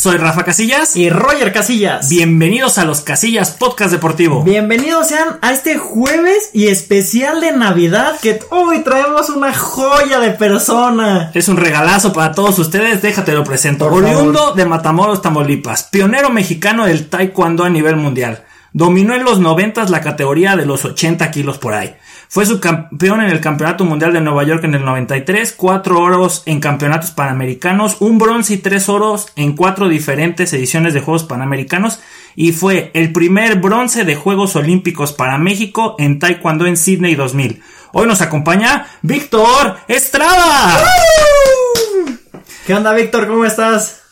Soy Rafa Casillas y Roger Casillas. Bienvenidos a los Casillas Podcast Deportivo. Bienvenidos sean a este jueves y especial de Navidad que hoy traemos una joya de persona. Es un regalazo para todos ustedes, déjate lo presento. Oriundo de Matamoros, Tamaulipas, pionero mexicano del taekwondo a nivel mundial. Dominó en los 90 la categoría de los 80 kilos por ahí. Fue subcampeón en el Campeonato Mundial de Nueva York en el 93, cuatro oros en campeonatos panamericanos, un bronce y tres oros en cuatro diferentes ediciones de Juegos Panamericanos y fue el primer bronce de Juegos Olímpicos para México en Taekwondo en Sydney 2000. Hoy nos acompaña Víctor Estrada. ¿Qué onda Víctor? ¿Cómo estás?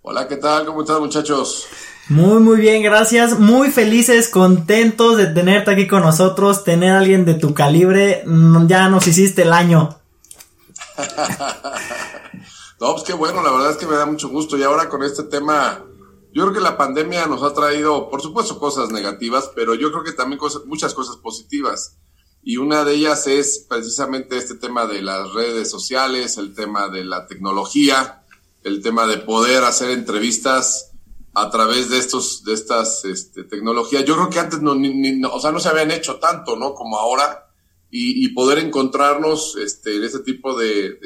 Hola, ¿qué tal? ¿Cómo están muchachos? Muy, muy bien, gracias. Muy felices, contentos de tenerte aquí con nosotros. Tener a alguien de tu calibre, mm, ya nos hiciste el año. no, pues qué bueno, la verdad es que me da mucho gusto. Y ahora con este tema, yo creo que la pandemia nos ha traído, por supuesto, cosas negativas, pero yo creo que también cosas, muchas cosas positivas. Y una de ellas es precisamente este tema de las redes sociales, el tema de la tecnología, el tema de poder hacer entrevistas a través de estos de estas este, tecnologías. Yo creo que antes no, o sea, no se habían hecho tanto, ¿no? Como ahora y, poder encontrarnos este, en este tipo de,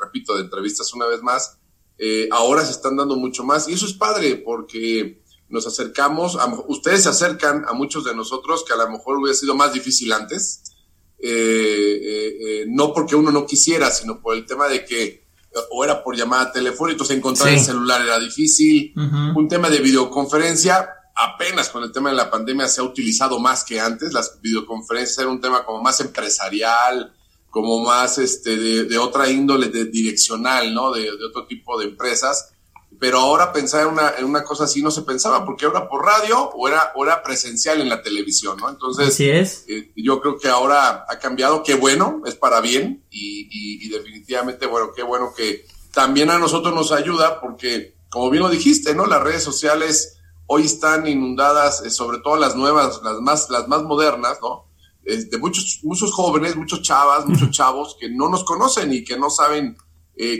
repito, de entrevistas una vez más. Eh, ahora se están dando mucho más y eso es padre porque nos acercamos, a, ustedes se acercan a muchos de nosotros que a lo mejor hubiera sido más difícil antes, eh, eh, no porque uno no quisiera, sino por el tema de que o era por llamada telefónica, entonces encontrar el celular era difícil. Un tema de videoconferencia, apenas con el tema de la pandemia se ha utilizado más que antes. Las videoconferencias era un tema como más empresarial, como más este, de, otra índole, de direccional, ¿no? De, de, otro tipo de empresas pero ahora pensar en una, en una cosa así no se pensaba, porque era por radio o era, era presencial en la televisión, ¿no? Entonces, así es. Eh, yo creo que ahora ha cambiado, qué bueno, es para bien, y, y, definitivamente, bueno, qué bueno que también a nosotros nos ayuda, porque, como bien lo dijiste, ¿no? Las redes sociales hoy están inundadas, eh, sobre todo las nuevas, las más, las más modernas, ¿no? Eh, de muchos, muchos jóvenes, muchos chavas, muchos chavos que no nos conocen y que no saben,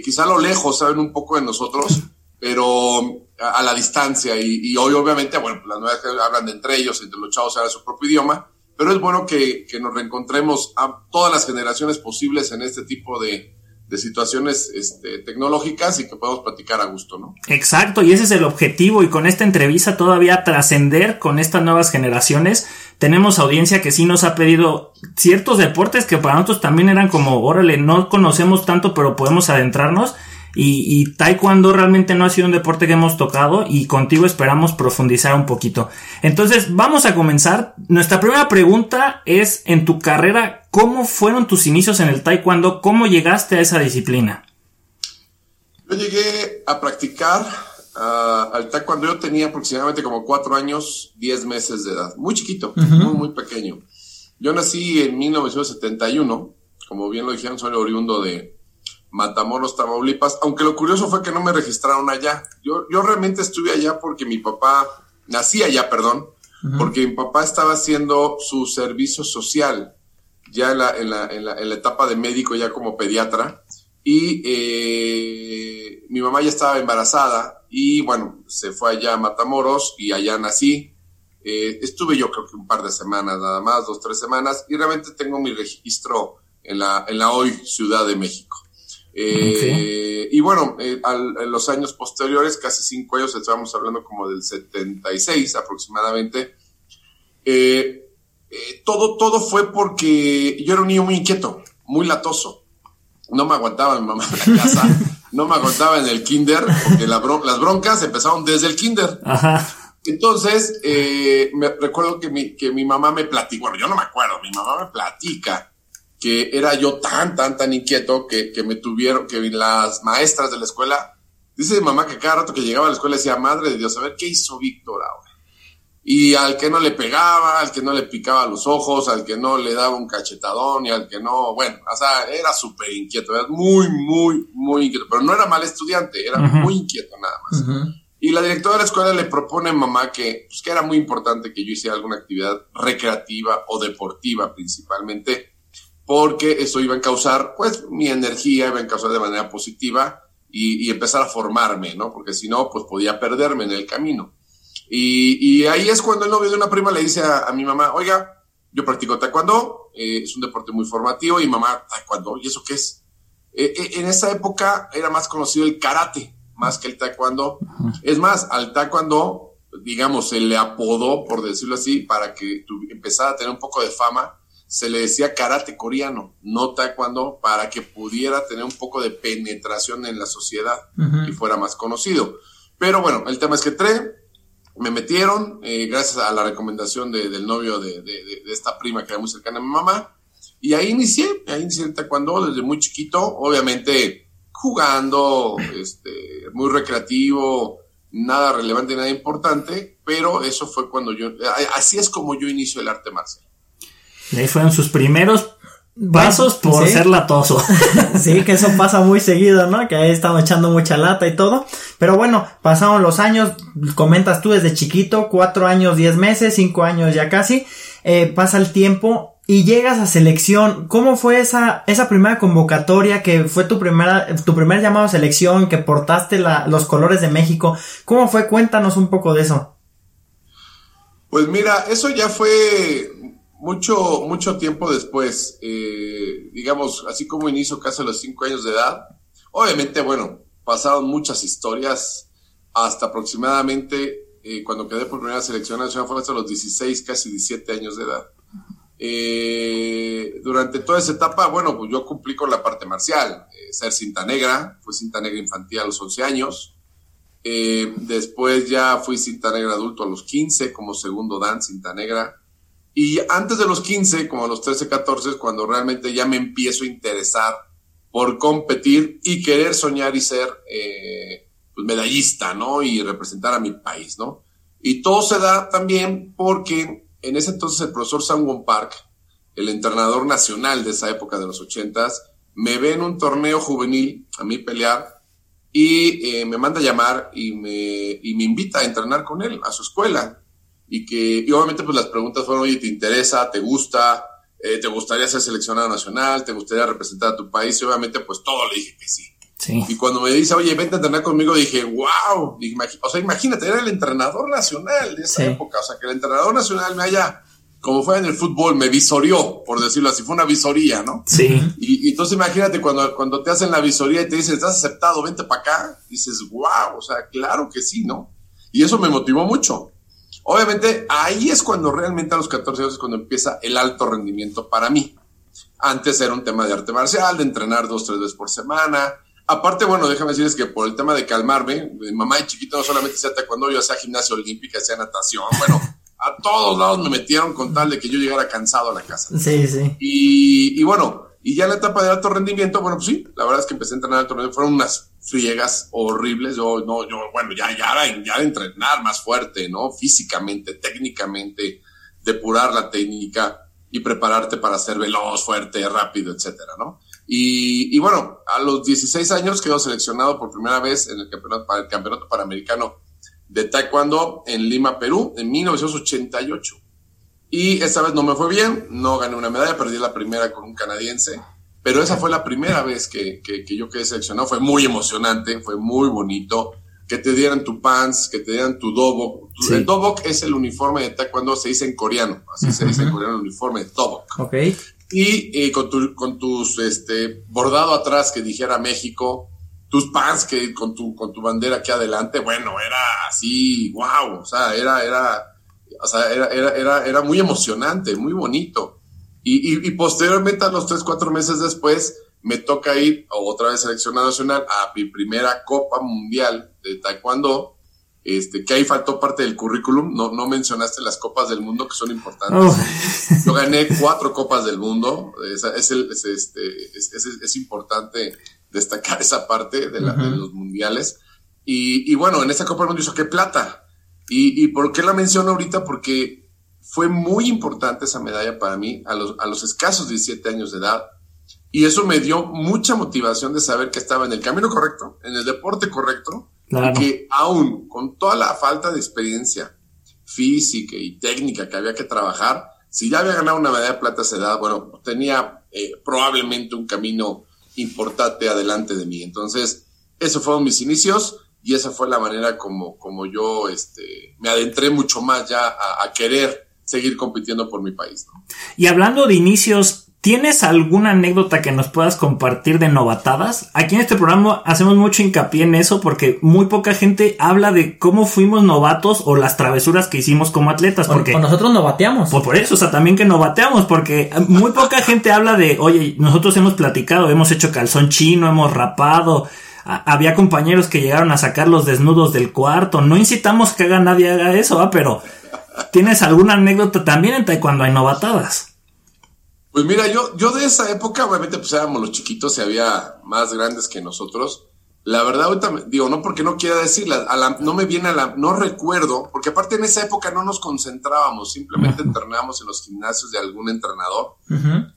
quizá a lo lejos saben un poco de nosotros, pero a, la distancia. Y, hoy, obviamente, bueno, las nuevas hablan de entre ellos, entre los chavos hablan su propio idioma, pero es bueno que, nos reencontremos a todas las generaciones posibles en este tipo de, situaciones este, tecnológicas y que podamos platicar a gusto, ¿no? Exacto, y ese es el objetivo y con esta entrevista todavía trascender con estas nuevas generaciones. Tenemos audiencia que sí nos ha pedido ciertos deportes que para nosotros también eran como, órale, no conocemos tanto, pero podemos adentrarnos. Y, taekwondo realmente no ha sido un deporte que hemos tocado y contigo esperamos profundizar un poquito. Entonces vamos a comenzar. Nuestra primera pregunta es en tu carrera, ¿cómo fueron tus inicios en el taekwondo? ¿Cómo llegaste a esa disciplina? Yo llegué a practicar uh, al taekwondo, yo tenía aproximadamente como cuatro años, diez meses de edad, muy chiquito, muy, muy pequeño. Yo nací en 1971, como bien lo dijeron, soy oriundo de, Matamoros, Tamaulipas, aunque lo curioso fue que no me registraron allá. Yo, yo realmente estuve allá porque mi papá, nací allá, perdón, porque mi papá estaba haciendo su servicio social ya en la, en la, en la, en la etapa de médico, ya como pediatra, y eh, mi mamá ya estaba embarazada y bueno, se fue allá a Matamoros y allá nací. Eh, estuve yo creo que un par de semanas nada más, dos, tres semanas, y realmente tengo mi registro en la, en la hoy Ciudad de México. Eh, y bueno, eh, en los años posteriores, casi cinco años, estábamos hablando como del 76 aproximadamente, eh, todo, todo fue porque yo era un niño muy inquieto, muy latoso. No me aguantaba mi mamá en la casa, no me aguantaba en el kinder, porque las broncas empezaron desde el kinder. Entonces, me recuerdo que mi, que mi mamá me platicó, bueno, yo no me acuerdo, mi mamá me platica que era yo tan, tan, tan inquieto que, que me tuvieron, que las maestras de la escuela, dice mamá que cada rato que llegaba a la escuela decía, madre de Dios, a ver qué hizo Víctor ahora. Y al que no le pegaba, al que no le picaba los ojos, al que no le daba un cachetadón y al que no, bueno, o sea, era súper inquieto, era muy, muy, muy inquieto, pero no era mal estudiante, era muy inquieto nada más. Y la directora de la escuela le propone a mamá que, pues, que era muy importante que yo hiciera alguna actividad recreativa o deportiva principalmente, porque eso iba a causar, pues, mi energía iba a causar de manera positiva y, empezar a formarme, ¿no? Porque si no, pues podía perderme en el camino. Y, ahí es cuando el novio de una prima le dice a, mi mamá, oiga, yo practico taekwondo, eh, es un deporte muy formativo, y mamá, taekwondo, ¿y eso qué es? Eh, eh, en esa época era más conocido el karate, más que el taekwondo. Es más, al taekwondo, digamos, se le apodó, por decirlo así, para que empezara a tener un poco de fama, se le decía karate coreano, no taekwondo, para que pudiera tener un poco de penetración en la sociedad y fuera más conocido. Pero bueno, el tema es que entré, me metieron, eh, gracias a la recomendación del novio de, esta prima que era muy cercana a mi mamá, y ahí inicié, ahí inicié el taekwondo desde muy chiquito, obviamente jugando, este, muy recreativo, nada relevante, nada importante, pero eso fue cuando yo, así es como yo inicio el arte marcial. Y ahí fueron sus primeros pasos por ser latoso. sí, que eso pasa muy seguido, ¿no? Que ahí estamos echando mucha lata y todo. Pero bueno, pasaron los años, comentas tú desde chiquito, cuatro años, diez meses, cinco años ya casi. Eh, pasa el tiempo y llegas a selección. ¿Cómo fue esa, esa primera convocatoria que fue tu primera, tu primer llamado a selección, que portaste la, los colores de México? ¿Cómo fue? Cuéntanos un poco de eso. Pues mira, eso ya fue mucho, mucho tiempo después, eh, digamos, así como inicio casi a los cinco años de edad, obviamente, bueno, pasaron muchas historias hasta aproximadamente eh, cuando quedé por primera selección nacional fue hasta los 16, casi 17 años de edad. Eh, durante toda esa etapa, bueno, pues yo cumplí con la parte marcial, ser cinta negra, fui cinta negra infantil a los 11 años, después ya fui cinta negra adulto a los 15 como segundo dan cinta negra, y antes de los 15, como a los 13, 14, cuando realmente ya me empiezo a interesar por competir y querer soñar y ser eh, pues, medallista, ¿no? Y representar a mi país, ¿no? Y todo se da también porque en ese entonces el profesor Sangwon Park, el entrenador nacional de esa época de los 80 me ve en un torneo juvenil a mí pelear y eh, me manda a llamar y me invita a entrenar con él a su escuela y que obviamente pues las preguntas fueron, oye, ¿te interesa? ¿Te gusta? Eh, ¿Te gustaría ser seleccionado nacional? ¿Te gustaría representar a tu país? Y obviamente pues todo le dije que sí. Y cuando me dice, oye, vente a entrenar conmigo, dije, wow, o sea, imagínate, era el entrenador nacional de esa época, o sea, que el entrenador nacional me haya, como fue en el fútbol, me visorió, por decirlo así, fue una visoría, ¿no? Sí. Y, entonces imagínate cuando, cuando te hacen la visoría y te dicen, estás aceptado, vente para acá, dices, wow, o sea, claro que sí, ¿no? Y eso me motivó mucho. Obviamente ahí es cuando realmente a los 14 años es cuando empieza el alto rendimiento para mí. Antes era un tema de arte marcial, de entrenar dos, tres veces por semana. Aparte, bueno, déjame decirles que por el tema de calmarme, mi mamá de chiquito no solamente hacía taekwondo, yo hacía gimnasia olímpica, hacía natación, bueno, a todos lados me metieron con tal de que yo llegara cansado a la casa. Sí, sí. Y, y bueno, y ya la etapa de alto rendimiento, bueno, pues sí, la verdad es que empecé a entrenar alto rendimiento, fueron unas friegas horribles. Yo, no, yo, bueno, ya, ya era, ya entrenar más fuerte, ¿no? Físicamente, técnicamente, depurar la técnica y prepararte para ser veloz, fuerte, rápido, etcétera, ¿no? Y, y bueno, a los 16 años quedó seleccionado por primera vez en el campeonato, para el campeonato panamericano de taekwondo en Lima, Perú, en 1988. Y esta vez no me fue bien, no gané una medalla, perdí la primera con un canadiense, pero esa fue la primera vez que, que, yo quedé seleccionado, fue muy emocionante, fue muy bonito, que te dieran tu pants, que te dieran tu dobok. El dobok es el uniforme de taekwondo, se dice en coreano, así se dice en coreano el uniforme de dobok. Ok. Y con, tu, con tus, este, bordado atrás que dijera México, tus pants que con tu, con tu bandera aquí adelante, bueno, era así, wow, o sea, era, era, o sea, era, era, era, muy emocionante, muy bonito. Y, y, posteriormente, a los tres, cuatro meses después, me toca ir otra vez a selección nacional a mi primera Copa Mundial de Taekwondo, este, que ahí faltó parte del currículum, no, no mencionaste las copas del mundo que son importantes. Oh. Yo gané cuatro copas del mundo, es, es, es, este, es, importante destacar esa parte de, la, de los mundiales. Y, y, bueno, en esta Copa del Mundo hizo que plata. ¿Y, por qué la menciono ahorita? Porque fue muy importante esa medalla para mí a los, a los escasos 17 años de edad. Y eso me dio mucha motivación de saber que estaba en el camino correcto, en el deporte correcto, y que aún con toda la falta de experiencia física y técnica que había que trabajar, si ya había ganado una medalla de plata a esa edad, bueno, tenía eh, probablemente un camino importante adelante de mí. Entonces, esos fueron mis inicios y esa fue la manera como, como yo este, me adentré mucho más ya a, querer seguir compitiendo por mi país. Y hablando de inicios, ¿Tienes alguna anécdota que nos puedas compartir de novatadas? Aquí en este programa hacemos mucho hincapié en eso porque muy poca gente habla de cómo fuimos novatos o las travesuras que hicimos como atletas. Porque o, nosotros novateamos. Pues por eso, o sea, también que novateamos porque muy poca gente habla de, oye, nosotros hemos platicado, hemos hecho calzón chino, hemos rapado. Había compañeros que llegaron a sacar los desnudos del cuarto. No incitamos que haga nadie haga eso, pero ¿tienes alguna anécdota también en cuando hay novatadas? Pues mira, yo, yo de esa época, obviamente, pues éramos los chiquitos y había más grandes que nosotros. La verdad, ahorita digo, no porque no quiera decirla, a la, no me viene a la, no recuerdo, porque aparte en esa época no nos concentrábamos, simplemente entrenábamos en los gimnasios de algún entrenador.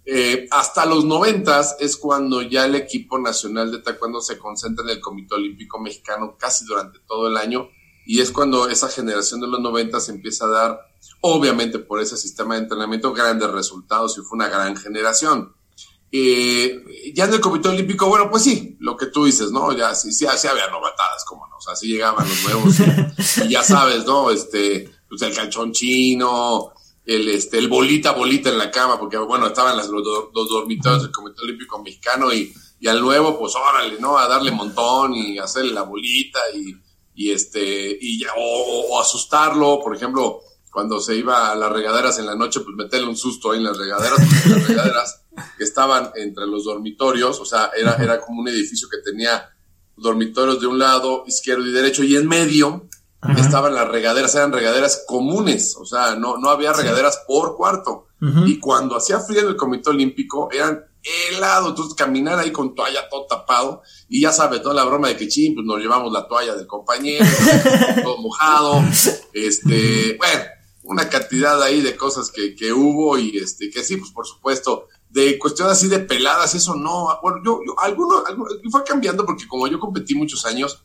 Eh, hasta los noventas es cuando ya el equipo nacional de taekwondo se concentra en el Comité Olímpico Mexicano casi durante todo el año y es cuando esa generación de los noventas empieza a dar obviamente por ese sistema de entrenamiento, grandes resultados y fue una gran generación. Eh, ya en el Comité Olímpico, bueno, pues sí, lo que tú dices, ¿no? Ya sí, sí, había novatadas, como no, o sea, sí llegaban los nuevos y, ya sabes, ¿no? Este, pues el canchón chino, el, este, el bolita, bolita en la cama, porque bueno, estaban las, los, dormitorios del Comité Olímpico Mexicano y, y al nuevo, pues órale, ¿no? A darle montón y hacerle la bolita y, y este, y ya, o asustarlo, por ejemplo, cuando se iba a las regaderas en la noche, pues meterle un susto ahí en las regaderas, porque las regaderas que estaban entre los dormitorios, o sea, era, era como un edificio que tenía dormitorios de un lado, izquierdo y derecho, y en medio estaban las regaderas, eran regaderas comunes, o sea, no, no había regaderas por cuarto. Y cuando hacía frío en el Comité Olímpico, eran helado, entonces caminar ahí con toalla todo tapado, y ya sabes, toda la broma de que ching, pues nos llevamos la toalla del compañero, todo mojado, este, bueno, una cantidad ahí de cosas que, que hubo y este, que sí, pues por supuesto, de cuestiones así de peladas, eso no, bueno, yo, yo alguno, fue cambiando porque como yo competí muchos años,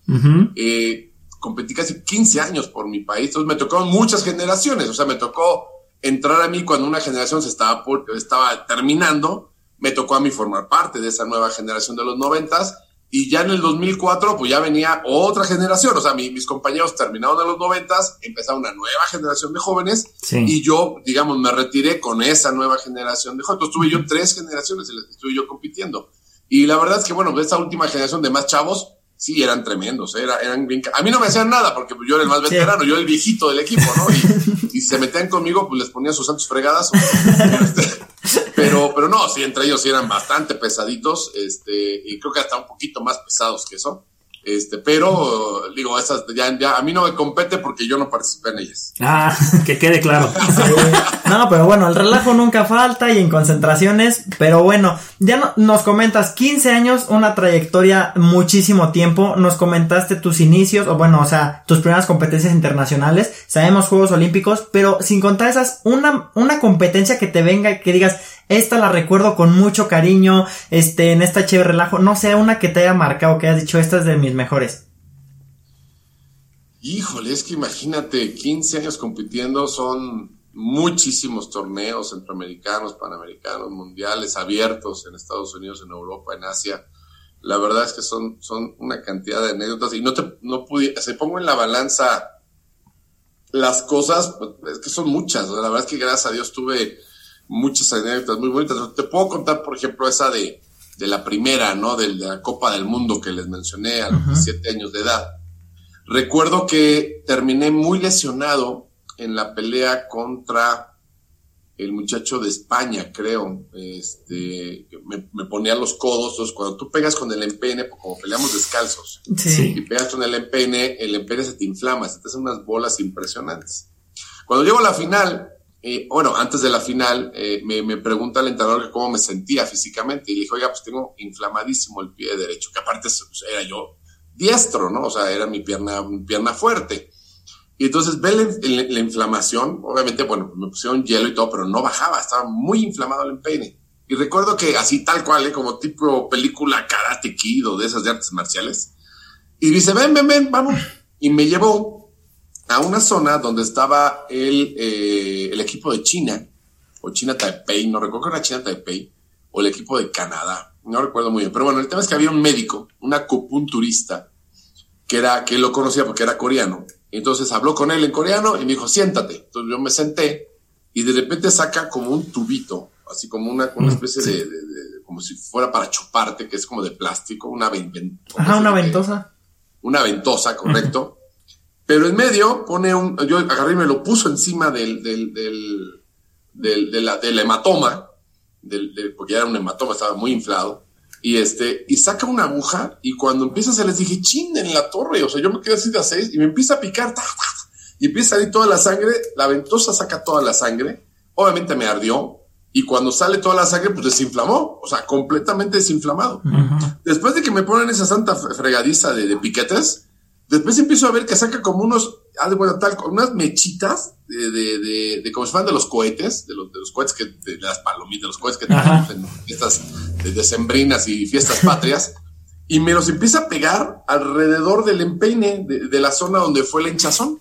eh, competí casi 15 años por mi país, entonces me tocó muchas generaciones, o sea, me tocó entrar a mí cuando una generación se estaba, por, estaba terminando, me tocó a mí formar parte de esa nueva generación de los noventas, y ya en el 2004, pues ya venía otra generación. O sea, mis compañeros terminaron en los noventas, empezaba una nueva generación de jóvenes. Y yo, digamos, me retiré con esa nueva generación de jóvenes. Entonces tuve yo tres generaciones en las que estuve yo compitiendo. Y la verdad es que, bueno, esta última generación de más chavos, sí, eran tremendos. Era, eran A mí no me hacían nada porque yo era el más veterano, yo era el viejito del equipo, ¿no? Y, y, se metían conmigo, pues les ponía sus santos fregadas. pero, pero no, sí, entre ellos sí eran bastante pesaditos, este, y creo que hasta un poquito más pesados que eso. Este, pero digo, esas ya, ya, a mí no me compete porque yo no participé en ellas. Ah, que quede claro. No, pero bueno, el relajo nunca falta y en concentraciones, pero bueno, ya no, nos comentas 15 años, una trayectoria muchísimo tiempo, nos comentaste tus inicios, o bueno, o sea, tus primeras competencias internacionales, sabemos Juegos Olímpicos, pero sin contar esas, una, una competencia que te venga y que digas, esta la recuerdo con mucho cariño, este, en esta chévere relajo, no sé, una que te haya marcado, que hayas dicho, esta es de mis mejores. Híjole, es que imagínate, 15 años compitiendo son muchísimos torneos centroamericanos, panamericanos, mundiales, abiertos en Estados Unidos, en Europa, en Asia. La verdad es que son, son una cantidad de anécdotas y no te, no se pongo en la balanza las cosas, pues, es que son muchas. La verdad es que gracias a Dios tuve muchas anécdotas muy bonitas. Te puedo contar, por ejemplo, esa de, de la primera, ¿no? De, la Copa del Mundo que les mencioné a los 17 años de edad. Recuerdo que terminé muy lesionado en la pelea contra el muchacho de España, creo. Este, me, me ponía los codos. Entonces, cuando tú pegas con el empeine, pues, como peleamos descalzos, y pegas con el empeine, el empeine se te inflama, se te hacen unas bolas impresionantes. Cuando llego a la final, eh, bueno, antes de la final, eh, me, me, pregunta el entrenador cómo me sentía físicamente y le dije, oiga, pues tengo inflamadísimo el pie derecho, que aparte pues, era yo diestro, ¿no? O sea, era mi pierna, mi pierna fuerte. Y entonces ve la, inflamación, obviamente, bueno, me pusieron hielo y todo, pero no bajaba, estaba muy inflamado el empeine. Y recuerdo que así tal cual, ¿eh? como tipo película Karate Kid o de esas de artes marciales. Y dice, ven, ven, ven, vamos. Y me llevó a una zona donde estaba el, eh, el equipo de China, o China Taipei, no recuerdo que era China Taipei, o el equipo de Canadá, no recuerdo muy bien. Pero bueno, el tema es que había un médico, un acupunturista, que era, que lo conocía porque era coreano. Entonces habló con él en coreano y me dijo, siéntate. Entonces yo me senté y de repente saca como un tubito, así como una, una mm, especie de, como si fuera para chuparte, que es como de plástico, una ventosa. una ventosa. Una ventosa, correcto. Pero en medio pone un, yo agarré y me lo puso encima del, del, del, del, del hematoma, del, porque ya era un hematoma, estaba muy inflado. Y este, y saca una aguja, y cuando empieza se les dije, chin, en la torre, o sea, yo me quedé así de a seis, y me empieza a picar, y empieza a salir toda la sangre, la ventosa saca toda la sangre, obviamente me ardió, y cuando sale toda la sangre, pues desinflamó, o sea, completamente desinflamado. Después de que me ponen esa santa fregadiza de, de piquetes, después empiezo a ver que saca como unos, ah, de bueno, tal, unas mechitas de, de, de, como si fueran de los cohetes, de los, de los cohetes que, de las palomitas, de los cohetes que tenemos en fiestas de decembrinas y fiestas patrias, y me los empieza a pegar alrededor del empeine de, la zona donde fue el hinchazón.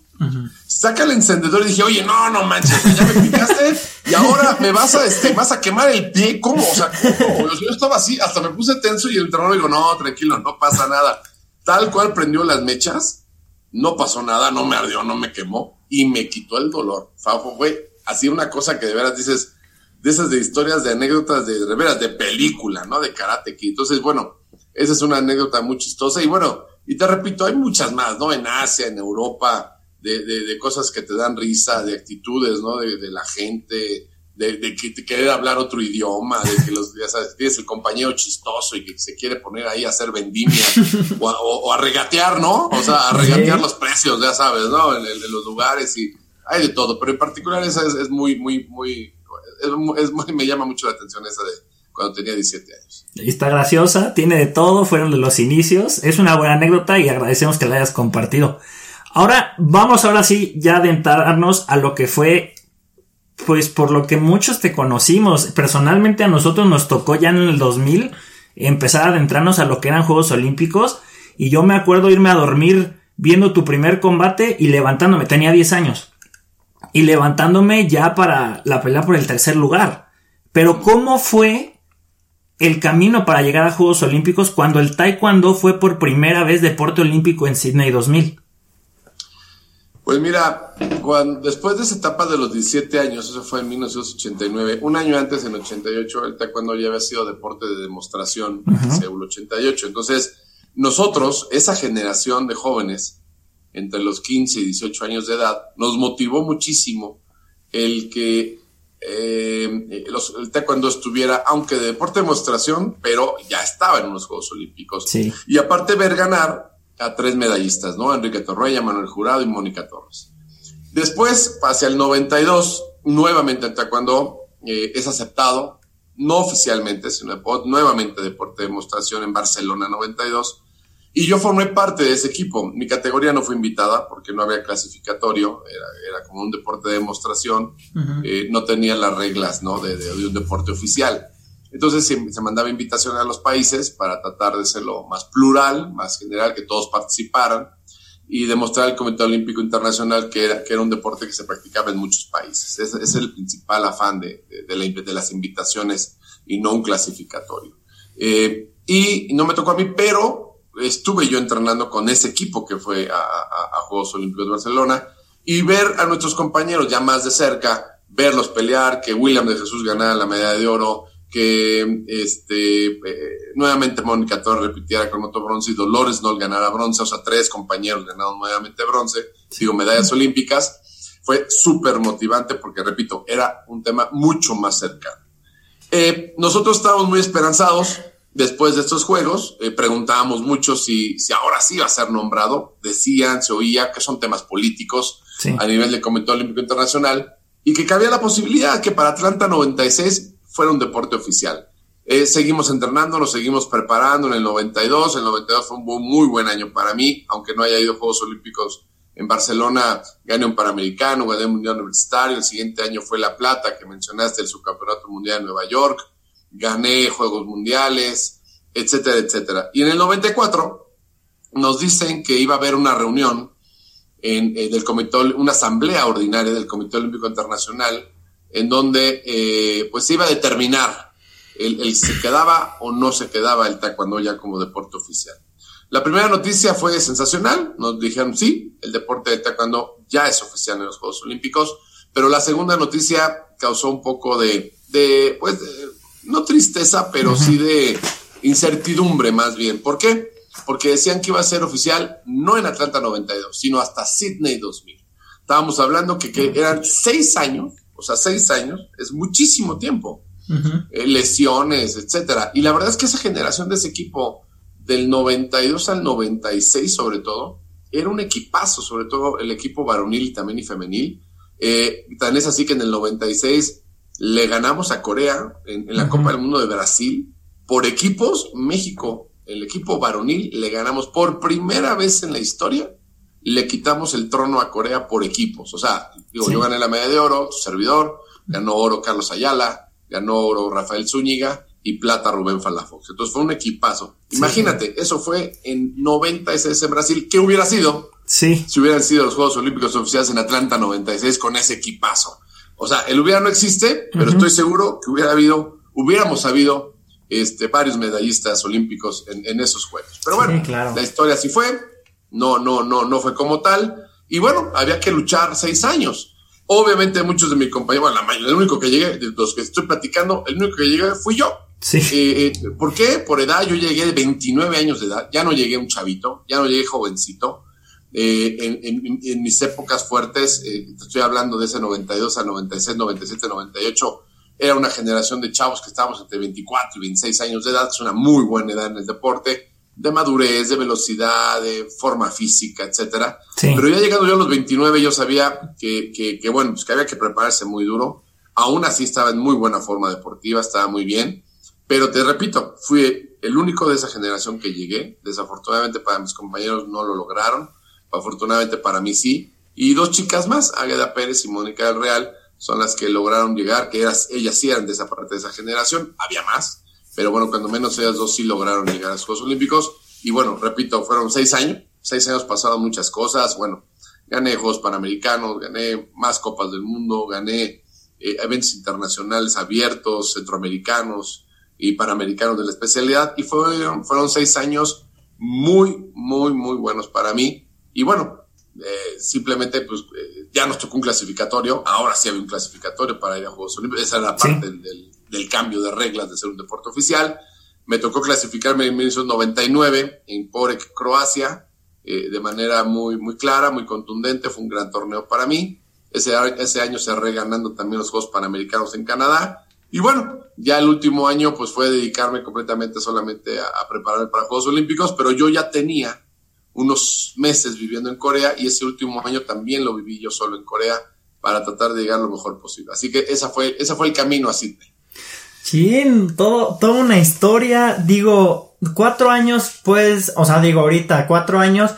Saca el encendedor y dije, oye, no, no manches, ya me picaste y ahora me vas a, este, vas a quemar el pie. ¿Cómo? O sea, yo estaba así, hasta me puse tenso y el entrenador dijo, no, tranquilo, no pasa nada. Tal cual prendió las mechas, no pasó nada, no me ardió, no me quemó y me quitó el dolor. Fue así una cosa que de veras dices, de esas de historias, de anécdotas de, de veras, de película, ¿no? De karate. Entonces, bueno, esa es una anécdota muy chistosa y bueno, y te repito, hay muchas más, ¿no? En Asia, en Europa, de, de, cosas que te dan risa, de actitudes, ¿no? De la gente, de, de, que te querer hablar otro idioma, de que los, ya sabes, tienes el compañero chistoso y que se quiere poner ahí a hacer vendimia o, o, a regatear, ¿no? O sea, a regatear los precios, ya sabes, ¿no? En, los lugares y hay de todo, pero en particular esa es, es muy, muy, muy, es, muy, me llama mucho la atención esa de cuando tenía 17 años. Está graciosa, tiene de todo, fueron de los inicios, es una buena anécdota y agradecemos que la hayas compartido. Ahora vamos ahora sí ya a adentrarnos a lo que fue pues por lo que muchos te conocimos. Personalmente a nosotros nos tocó ya en el 2000 empezar a adentrarnos a lo que eran Juegos Olímpicos y yo me acuerdo irme a dormir viendo tu primer combate y levantándome, tenía 10 años, y levantándome ya para la pelea por el tercer lugar. Pero ¿cómo fue el camino para llegar a Juegos Olímpicos cuando el taekwondo fue por primera vez deporte olímpico en Sydney 2000? Pues mira, cuando, después de esa etapa de los 17 años, eso fue en 1989, un año antes, en 88, el taekwondo ya había sido deporte de demostración en Seúl 88. Entonces, nosotros, esa generación de jóvenes, entre los 15 y 18 años de edad, nos motivó muchísimo el que eh, el taekwondo estuviera, aunque de deporte de demostración, pero ya estaba en unos Juegos Olímpicos. Y aparte ver ganar a tres medallistas, ¿no? Enrique Torreya, Manuel Jurado y Mónica Torres. Después, hacia el 92, nuevamente el taekwondo eh, es aceptado, no oficialmente, sino nuevamente deporte de demostración en Barcelona 92. Y yo formé parte de ese equipo. Mi categoría no fue invitada porque no había clasificatorio, era, como un deporte de demostración, eh, no tenía las reglas ¿no? de, de un deporte oficial. Entonces se, mandaba invitación a los países para tratar de serlo más plural, más general, que todos participaran y demostrar al Comité Olímpico Internacional que era, que era un deporte que se practicaba en muchos países. Ese es el principal afán de, de, las invitaciones y no un clasificatorio. Eh, y no me tocó a mí, pero estuve yo entrenando con ese equipo que fue a, a Juegos Olímpicos de Barcelona y ver a nuestros compañeros ya más de cerca, verlos pelear, que William de Jesús ganara la medalla de oro, que este, eh, nuevamente Mónica Torres repitiera con otro bronce y Dolores no ganara bronce, o sea, tres compañeros ganaron nuevamente bronce, digo, medallas olímpicas, fue súper motivante porque, repito, era un tema mucho más cercano. Eh, nosotros estábamos muy esperanzados después de estos juegos, eh, preguntábamos mucho si, si ahora sí va a ser nombrado, decían, se oía que son temas políticos a nivel del Comité Olímpico Internacional y que cabía la posibilidad que para Atlanta 96 fuera un deporte oficial. Eh, seguimos entrenando, nos seguimos preparando en el 92. El 92 fue un muy buen año para mí, aunque no haya ido a Juegos Olímpicos en Barcelona, gané un Panamericano, gané un Mundial Universitario. El siguiente año fue La Plata, que mencionaste, el Subcampeonato Mundial en Nueva York. Gané Juegos Mundiales, etcétera, etcétera. Y en el 94 nos dicen que iba a haber una reunión en, eh, del comité, una asamblea ordinaria del Comité Olímpico Internacional en donde eh, pues se iba a determinar el, el, se quedaba o no se quedaba el taekwondo ya como deporte oficial. La primera noticia fue sensacional, nos dijeron sí, el deporte de taekwondo ya es oficial en los Juegos Olímpicos, pero la segunda noticia causó un poco de, de pues, no tristeza, pero sí de incertidumbre más bien. ¿Por qué? Porque decían que iba a ser oficial no en Atlanta 92, sino hasta Sydney 2000. Estábamos hablando que, que eran seis años, o sea, seis años, es muchísimo tiempo. Eh, lesiones, etcétera. Y la verdad es que esa generación de ese equipo del 92 al 96 sobre todo, era un equipazo, sobre todo el equipo varonil y también y femenil. Eh, tan es así que en el 96 le ganamos a Corea en, la Copa del Mundo de Brasil. Por equipos, México, el equipo varonil, le ganamos por primera vez en la historia, le quitamos el trono a Corea por equipos. O sea, digo, yo gané la medalla de oro, su servidor, ganó oro Carlos Ayala, ganó oro Rafael Zúñiga, y plata Rubén Falafox. Entonces fue un equipazo. Imagínate, eso fue en 96 en Brasil. ¿Qué hubiera sido? Sí. Si hubieran sido los Juegos Olímpicos oficiales en Atlanta 96 con ese equipazo. O sea, el hubiera no existe, pero estoy seguro que hubiera habido, hubiéramos sabido este, varios medallistas olímpicos en, esos Juegos. Pero bueno, la historia así fue. No, no, no, no fue como tal. Y bueno, había que luchar seis años. Obviamente muchos de mis compañeros, bueno, la mayoría, el único que llegué, de los que estoy platicando, el único que llegué fui yo. Sí. Eh, eh, ¿Por qué? Por edad, yo llegué de 29 años de edad, ya no llegué un chavito, ya no llegué jovencito. Eh, en, mis épocas fuertes, estoy hablando de ese 92 al 96, 97, 98, era una generación de chavos que estábamos entre 24 y 26 años de edad, es una muy buena edad en el deporte, de madurez, de velocidad, de forma física, etcétera. Pero ya llegando yo a los 29, yo sabía que, que, que, bueno, pues que había que prepararse muy duro. Aún así estaba en muy buena forma deportiva, estaba muy bien pero te repito, fui el único de esa generación que llegué. Desafortunadamente para mis compañeros no lo lograron. Afortunadamente para mí sí. Y dos chicas más, Águeda Pérez y Mónica del Real, son las que lograron llegar, que ellas, ellas sí eran de esa parte de esa generación. Había más, pero bueno, cuando menos ellas dos sí lograron llegar a los Juegos Olímpicos. Y bueno, repito, fueron seis años. Seis años pasaron muchas cosas. Bueno, gané Juegos Panamericanos, gané más Copas del Mundo, gané eh, eventos internacionales abiertos, centroamericanos, y Panamericanos de la especialidad y fueron, fueron seis años muy, muy, muy buenos para mí. Y bueno, eh, simplemente pues eh, ya nos tocó un clasificatorio, ahora sí había un clasificatorio para ir a Juegos Olímpicos, esa era parte del, del, cambio de reglas de ser un deporte oficial. Me tocó clasificarme en 1999 en Porek, Croacia, eh, de manera muy, muy clara, muy contundente, fue un gran torneo para mí. Ese, ese año cerré ganando también los Juegos Panamericanos en Canadá y bueno, ya el último año pues fue dedicarme completamente solamente a, prepararme para Juegos Olímpicos, pero yo ya tenía unos meses viviendo en Corea y ese último año también lo viví yo solo en Corea para tratar de llegar lo mejor posible. Así que esa fue, esa fue el camino a Sydney. Sí, todo, toda una historia, digo, cuatro años, pues, o sea, digo, ahorita, cuatro años,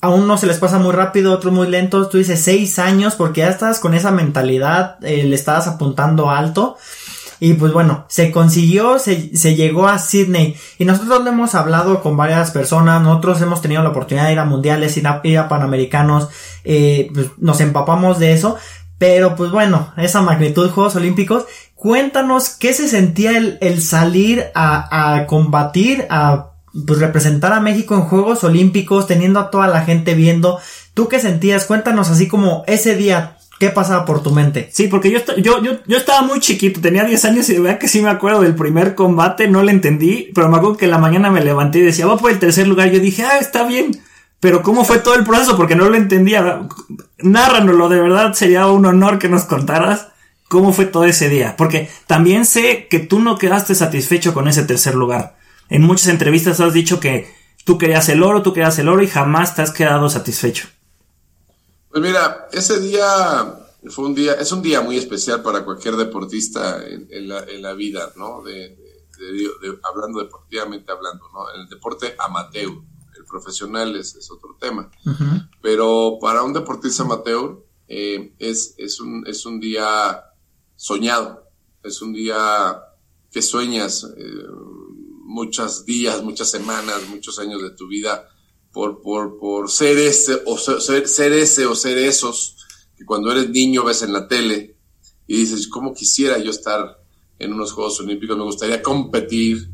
a unos se les pasa muy rápido, otros muy lentos, tú dices seis años, porque ya estás con esa mentalidad, eh, le estabas apuntando alto, y pues bueno, se consiguió, se, se llegó a Sydney. Y nosotros lo hemos hablado con varias personas, nosotros hemos tenido la oportunidad de ir a mundiales, ir a, ir a panamericanos, eh, pues nos empapamos de eso. Pero pues bueno, esa magnitud Juegos Olímpicos, cuéntanos qué se sentía el, el salir a, a combatir, a pues representar a México en Juegos Olímpicos, teniendo a toda la gente viendo. ¿Tú qué sentías? Cuéntanos así como ese día, ¿Qué pasaba por tu mente? Sí, porque yo, yo, yo, yo estaba muy chiquito, tenía 10 años y de verdad que sí me acuerdo del primer combate, no lo entendí, pero me acuerdo que en la mañana me levanté y decía, va por el tercer lugar. Yo dije, ah, está bien. Pero ¿cómo fue todo el proceso? Porque no lo entendía. Nárranoslo, de verdad sería un honor que nos contaras cómo fue todo ese día. Porque también sé que tú no quedaste satisfecho con ese tercer lugar. En muchas entrevistas has dicho que tú querías el oro, tú querías el oro y jamás te has quedado satisfecho. Pues mira, ese día fue un día, es un día muy especial para cualquier deportista en, la, vida, ¿no? De, hablando deportivamente hablando, ¿no? En el deporte amateur, el profesional es, otro tema. Pero para un deportista amateur eh, es, es, un, es un día soñado, es un día que sueñas eh, muchos días, muchas semanas, muchos años de tu vida por, por, por ser ese o ser, ser ese o ser esos que cuando eres niño ves en la tele y dices, ¿cómo quisiera yo estar en unos Juegos Olímpicos? Me gustaría competir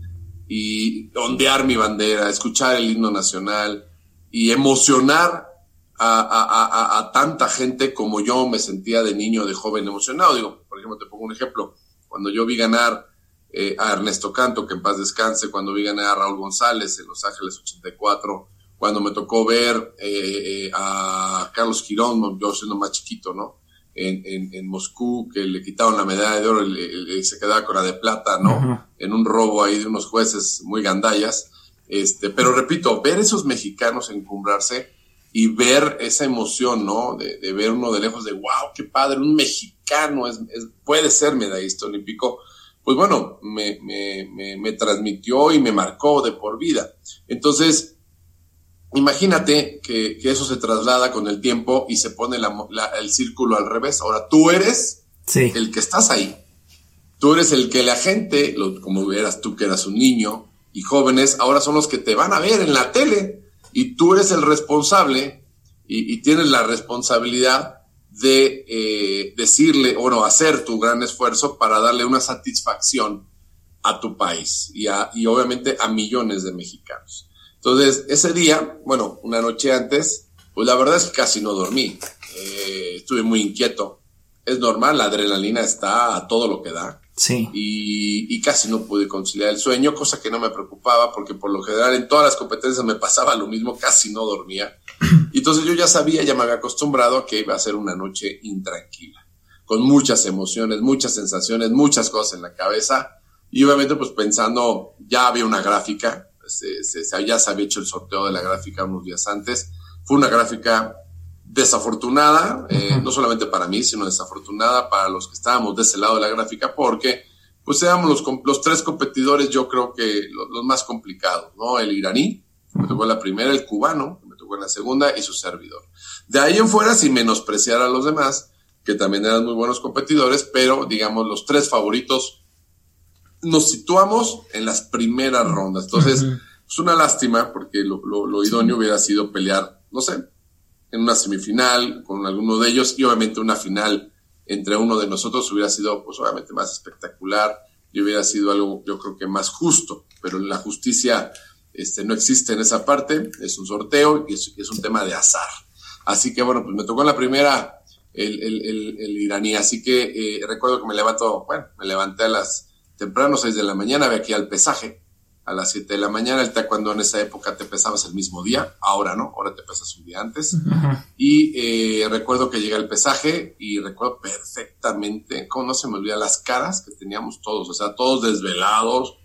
y ondear mi bandera, escuchar el himno nacional y emocionar a, tanta gente como yo me sentía de niño, de joven emocionado. Digo, por ejemplo, te pongo un ejemplo. Cuando yo vi ganar eh, a Ernesto Canto, que en paz descanse, cuando vi ganar a Raúl González en Los Ángeles 84, cuando me tocó ver eh, eh, a Carlos Quirón, yo siendo más chiquito, ¿no? En, en, Moscú, que le quitaron la medalla de oro y, se quedaba con la de plata, ¿no? En un robo ahí de unos jueces muy gandallas. Este, pero repito, ver esos mexicanos encumbrarse y ver esa emoción, ¿no? De, de, ver uno de lejos de, wow, qué padre, un mexicano es, puede ser medallista olímpico, pues bueno, me, me, me, me, transmitió y me marcó de por vida. Entonces, imagínate que, que eso se traslada con el tiempo y se pone la, el círculo al revés. Ahora tú eres el que estás ahí. Tú eres el que la gente, como eras tú que eras un niño y jóvenes, ahora son los que te van a ver en la tele y tú eres el responsable y, tienes la responsabilidad de eh, decirle o no, hacer tu gran esfuerzo para darle una satisfacción a tu país y, y obviamente a millones de mexicanos. Entonces, ese día, bueno, una noche antes, pues la verdad es que casi no dormí. Eh, estuve muy inquieto. Es normal, la adrenalina está a todo lo que da. Sí. Y, casi no pude conciliar el sueño, cosa que no me preocupaba porque por lo general en todas las competencias me pasaba lo mismo, casi no dormía. Y entonces yo ya sabía, ya me había acostumbrado a que iba a ser una noche intranquila, con muchas emociones, muchas sensaciones, muchas cosas en la cabeza. Y obviamente pues pensando, ya había una gráfica, se, ya se había hecho el sorteo de la gráfica unos días antes. Fue una gráfica desafortunada, eh, no solamente para mí, sino desafortunada para los que estábamos de ese lado de la gráfica, porque pues éramos los, los tres competidores, yo creo que los, más complicados, ¿no? El iraní, que me tocó en la primera, el cubano, que me tocó en la segunda, y su servidor. De ahí en fuera, sin menospreciar a los demás, que también eran muy buenos competidores, pero digamos, los tres favoritos nos situamos en las primeras rondas. Entonces, es una lástima, porque lo, lo idóneo hubiera sido pelear, no sé, en una semifinal con alguno de ellos y obviamente una final entre uno de nosotros hubiera sido pues obviamente más espectacular y hubiera sido algo yo creo que más justo, pero la justicia este, no existe en esa parte, es un sorteo y es, un tema de azar. Así que bueno, pues me tocó en la primera el, el, el, iraní, así que eh, recuerdo que me levanto, bueno, me levanté a las temprano, 6 de la mañana, ve aquí al pesaje, a las 7 de la mañana. El taekwondo en esa época te pesabas el mismo día, ahora no, ahora te pesas un día antes. Y eh, recuerdo que llegué al pesaje y recuerdo perfectamente, cómo no se me olvida las caras que teníamos todos, o sea, todos desvelados,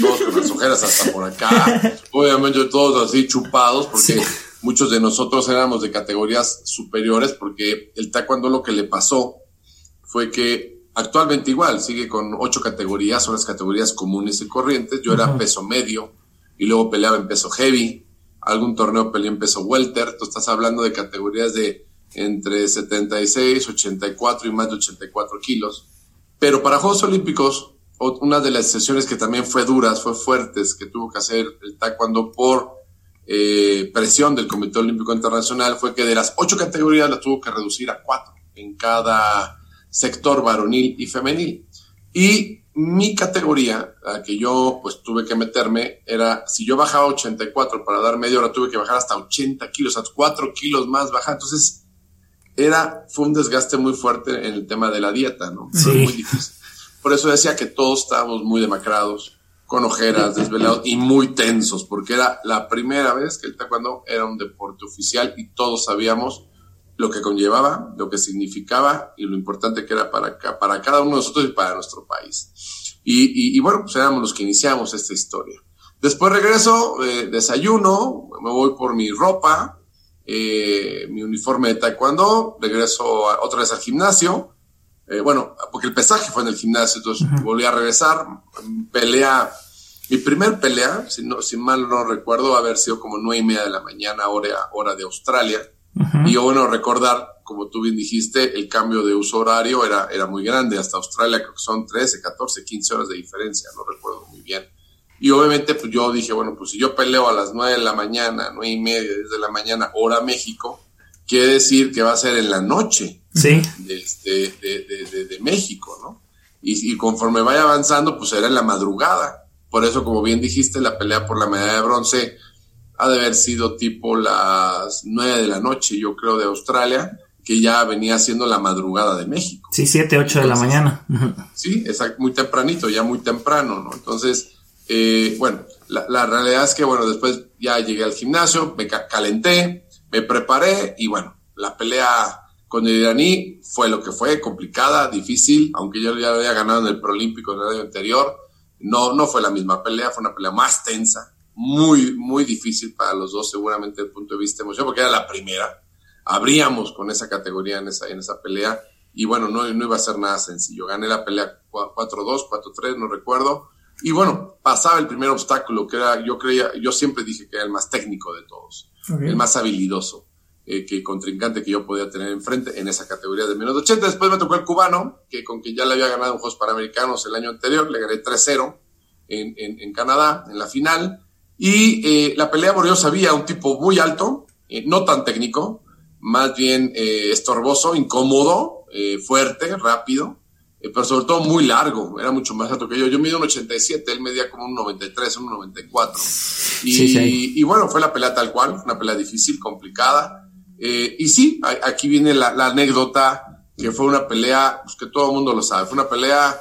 todos con las ojeras hasta por acá, obviamente todos así chupados, porque muchos de nosotros éramos de categorías superiores, porque el taekwondo lo que le pasó fue que Actualmente igual, sigue con ocho categorías, son las categorías comunes y corrientes. Yo era peso medio y luego peleaba en peso heavy. Algún torneo peleé en peso welter. Tú estás hablando de categorías de entre 76, 84 y más de 84 kilos. Pero para Juegos Olímpicos, una de las sesiones que también fue duras, fue fuertes, que tuvo que hacer el taekwondo por eh, presión del Comité Olímpico Internacional, fue que de las ocho categorías las tuvo que reducir a cuatro en cada sector varonil y femenil. Y mi categoría, la que yo pues tuve que meterme, era, si yo bajaba 84 para dar media hora, tuve que bajar hasta 80 kilos, hasta 4 kilos más bajar. Entonces, era, fue un desgaste muy fuerte en el tema de la dieta, ¿no? muy difícil. Por eso decía que todos estábamos muy demacrados, con ojeras, desvelados y muy tensos, porque era la primera vez que el taekwondo era un deporte oficial y todos sabíamos lo que conllevaba, lo que significaba y lo importante que era para, para cada uno de nosotros y para nuestro país. Y, y, bueno, pues éramos los que iniciamos esta historia. Después regreso, eh, desayuno, me voy por mi ropa, eh, mi uniforme de taekwondo, regreso otra vez al gimnasio. Eh, bueno, porque el pesaje fue en el gimnasio, entonces volví a regresar, pelea, mi primer pelea, si, no, si mal no recuerdo, haber sido como nueve y media de la mañana, hora, hora de Australia y bueno, recordar, como tú bien dijiste, el cambio de uso horario era, era muy grande. Hasta Australia creo que son 13, 14, 15 horas de diferencia, no recuerdo muy bien. Y obviamente, pues yo dije, bueno, pues si yo peleo a las 9 de la mañana, 9 y media, desde la mañana, hora México, quiere decir que va a ser en la noche sí. de, de, de, de México, ¿no? Y, y, conforme vaya avanzando, pues será en la madrugada. Por eso, como bien dijiste, la pelea por la medalla de bronce ha de haber sido tipo las nueve de la noche, yo creo, de Australia, que ya venía siendo la madrugada de México. Sí, siete, ocho de la mañana. Sí, exacto, muy tempranito, ya muy temprano, ¿no? Entonces, eh, bueno, la, la, realidad es que, bueno, después ya llegué al gimnasio, me calenté, me preparé y, bueno, la pelea con el iraní fue lo que fue, complicada, difícil, aunque yo ya había ganado en el Prolímpico en el año anterior, no, no fue la misma pelea, fue una pelea más tensa, muy, muy difícil para los dos, seguramente desde el punto de vista emocional, porque era la primera. Abríamos con esa categoría en esa, en esa pelea y bueno, no, no iba a ser nada sencillo. Gané la pelea 4-2, 4-3, no recuerdo. Y bueno, pasaba el primer obstáculo, que era, yo creía, yo siempre dije que era el más técnico de todos, el más habilidoso, eh, que contrincante que yo podía tener enfrente en esa categoría de menos de 80. Después me tocó el cubano, que con quien ya le había ganado en Juegos Panamericanos el año anterior, le gané 3-0 en, en, en Canadá, en la final. Y eh, la pelea, porque yo sabía, un tipo muy alto, eh, no tan técnico, más bien eh, estorboso, incómodo, eh, fuerte, rápido, eh, pero sobre todo muy largo, era mucho más alto que yo. Yo mido un 87, él medía como un 93, un 94. Y, sí, sí. y bueno, fue la pelea tal cual, una pelea difícil, complicada. y sí, aquí viene la, la, anécdota, que fue una pelea, pues que todo el mundo lo sabe, fue una pelea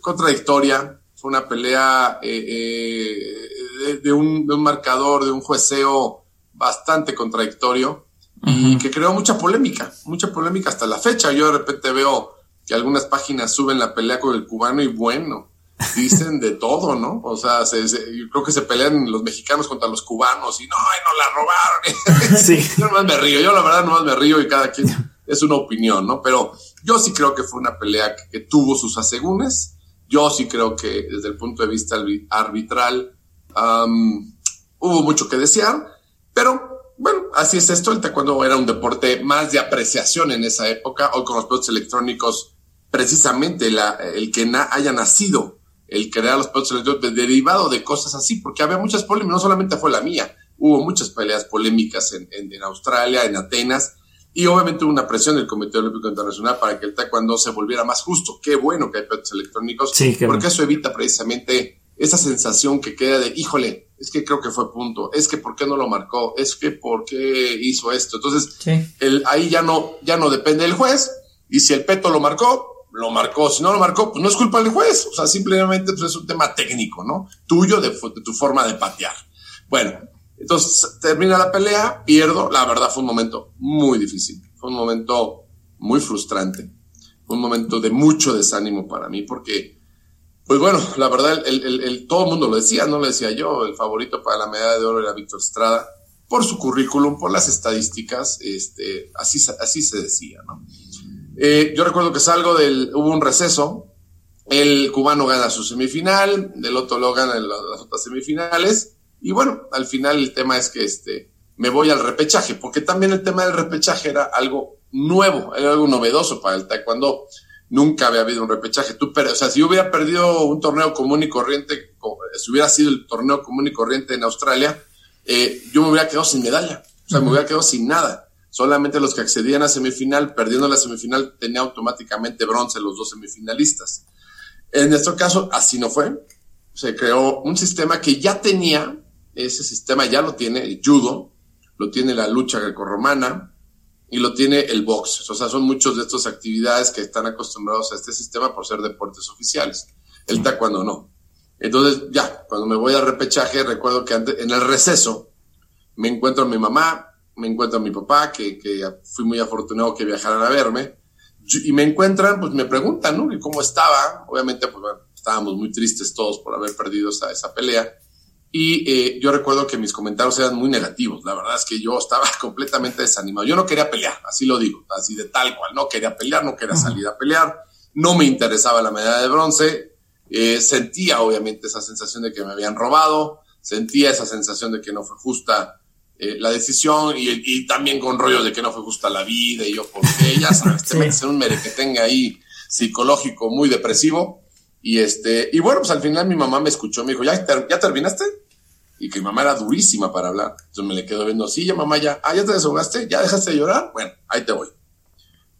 contradictoria, fue una pelea de, de, un, de, un, marcador, de un jueceo bastante contradictorio uh -huh. y que creó mucha polémica, mucha polémica hasta la fecha. Yo de repente veo que algunas páginas suben la pelea con el cubano y bueno, dicen de todo, ¿no? O sea, se, se, yo creo que se pelean los mexicanos contra los cubanos y no, y nos la robaron. Sí. yo nomás me río, yo la verdad nomás me río y cada quien es una opinión, ¿no? Pero yo sí creo que fue una pelea que, que tuvo sus asegúnes. Yo sí creo que desde el punto de vista arbitral hubo mucho que desear, pero bueno, así es esto. El taekwondo era un deporte más de apreciación en esa época. Hoy con los pelotas electrónicos, precisamente el que haya nacido el crear los pelotas electrónicos derivado de cosas así, porque había muchas polémicas, no solamente fue la mía, hubo muchas peleas polémicas en, en Australia, en Atenas, y obviamente hubo una presión del Comité Olímpico Internacional para que el taekwondo se volviera más justo. Qué bueno que hay pelotas electrónicos, sí, porque bueno. eso evita precisamente esa sensación que queda de, híjole, es que creo que fue punto, es que por qué no lo marcó, es que por qué hizo esto. Entonces, sí. el, ahí ya no, ya no depende del juez, y si el peto lo marcó, lo marcó, si no lo marcó, pues no es culpa del juez, o sea, simplemente pues, es un tema técnico, ¿no? Tuyo, de, de tu forma de patear. Bueno, entonces termina la pelea, pierdo, la verdad fue un momento muy difícil, fue un momento muy frustrante, fue un momento de mucho desánimo para mí, porque pues bueno, la verdad, el, todo el mundo lo decía, no lo decía yo, el favorito para la medalla de oro era Víctor Estrada, por su currículum, por las estadísticas, este, así, así se decía, ¿no? Eh, yo recuerdo que salgo del, hubo un receso, el cubano gana su semifinal, del otro lo gana las, las otras semifinales, y bueno, al final el tema es que este, me voy al repechaje, porque también el tema del repechaje era algo nuevo, era algo novedoso para el taekwondo nunca había habido un repechaje. Tú, pero, o sea, si yo hubiera perdido un torneo común y corriente, si hubiera sido el torneo común y corriente en Australia, eh, yo me hubiera quedado sin medalla. O sea, uh -huh. me hubiera quedado sin nada. Solamente los que accedían a semifinal, perdiendo la semifinal, tenía automáticamente bronce los dos semifinalistas. En nuestro caso, así no fue. Se creó un sistema que ya tenía, ese sistema ya lo tiene el judo, lo tiene la lucha grecorromana, y lo tiene el box. O sea, son muchos de estas actividades que están acostumbrados a este sistema por ser deportes oficiales. El taekwondo no. Entonces, ya, cuando me voy al repechaje, recuerdo que en el receso me encuentro a mi mamá, me encuentro a mi papá, que, que fui muy afortunado que viajaran a verme, y me encuentran, pues me preguntan, ¿no? ¿Cómo estaba? Obviamente, pues bueno, estábamos muy tristes todos por haber perdido esa, esa pelea. Y eh, yo recuerdo que mis comentarios eran muy negativos. La verdad es que yo estaba completamente desanimado. Yo no quería pelear, así lo digo, así de tal cual. No quería pelear, no quería salir a pelear. No me interesaba la medalla de bronce. Eh, sentía obviamente esa sensación de que me habían robado. Sentía esa sensación de que no fue justa eh, la decisión y, y, también con rollos de que no fue justa la vida y yo porque ya sabes, te sí. metes en un merequetenga ahí psicológico muy depresivo. Y este, y bueno, pues al final mi mamá me escuchó, me dijo, ¿ya, ter ¿ya terminaste? Y que mi mamá era durísima para hablar. Entonces me le quedo viendo, sí, ya mamá, ya, ah, ya te desahogaste, ya dejaste de llorar, bueno, ahí te voy.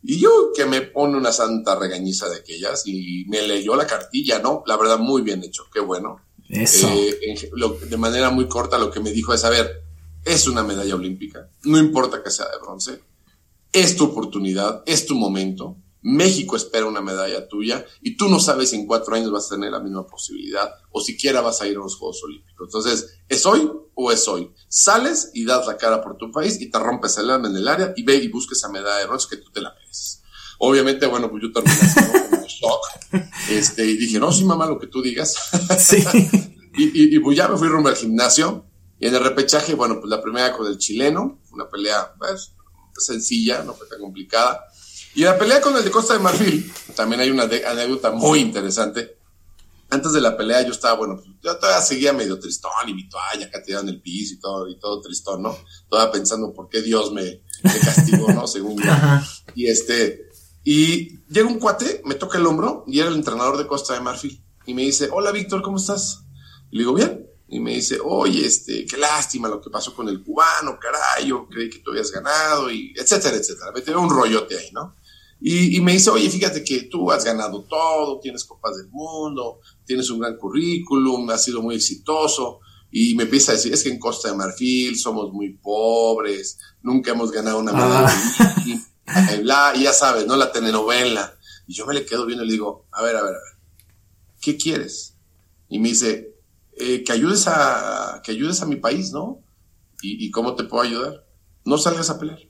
Y yo que me pone una santa regañiza de aquellas y me leyó la cartilla, ¿no? La verdad, muy bien hecho, qué bueno. Eso. Eh, de manera muy corta lo que me dijo es, a ver, es una medalla olímpica, no importa que sea de bronce, es tu oportunidad, es tu momento, México espera una medalla tuya y tú no sabes si en cuatro años vas a tener la misma posibilidad o siquiera vas a ir a los Juegos Olímpicos. Entonces, ¿es hoy o es hoy? Sales y das la cara por tu país y te rompes el alma en el área y ve y busques esa medalla de bronce que tú te la mereces. Obviamente, bueno, pues yo terminé como shock. Este, y dije, no, sí, mamá, lo que tú digas. Sí. y, y, pues ya me fui rumbo al gimnasio y en el repechaje, bueno, pues la primera con el chileno, una pelea pues, sencilla, no fue tan complicada. Y la pelea con el de Costa de Marfil, también hay una anécdota muy interesante. Antes de la pelea yo estaba, bueno, pues, yo todavía seguía medio tristón y mi toalla acá tirada en el piso y todo, y todo tristón, ¿no? Todavía pensando por qué Dios me, castigó, ¿no? Según yo. Y este, y llega un cuate, me toca el hombro y era el entrenador de Costa de Marfil. Y me dice, hola Víctor, ¿cómo estás? Y le digo, bien. Y me dice, oye, este, qué lástima lo que pasó con el cubano, caray, yo creí que tú habías ganado, y etcétera, etcétera. Me tenía un rollote ahí, ¿no? Y, me dice, oye, fíjate que tú has ganado todo, tienes copas del mundo, tienes un gran currículum, has sido muy exitoso. Y me empieza a decir, es que en Costa de Marfil somos muy pobres, nunca hemos ganado una medalla. Ah. Y, ya sabes, ¿no? La telenovela. Y yo me le quedo viendo y le digo, a ver, a ver, a ver, ¿qué quieres? Y me dice, eh, que ayudes a, que ayudes a mi país, ¿no? ¿Y, ¿Y cómo te puedo ayudar? No salgas a pelear.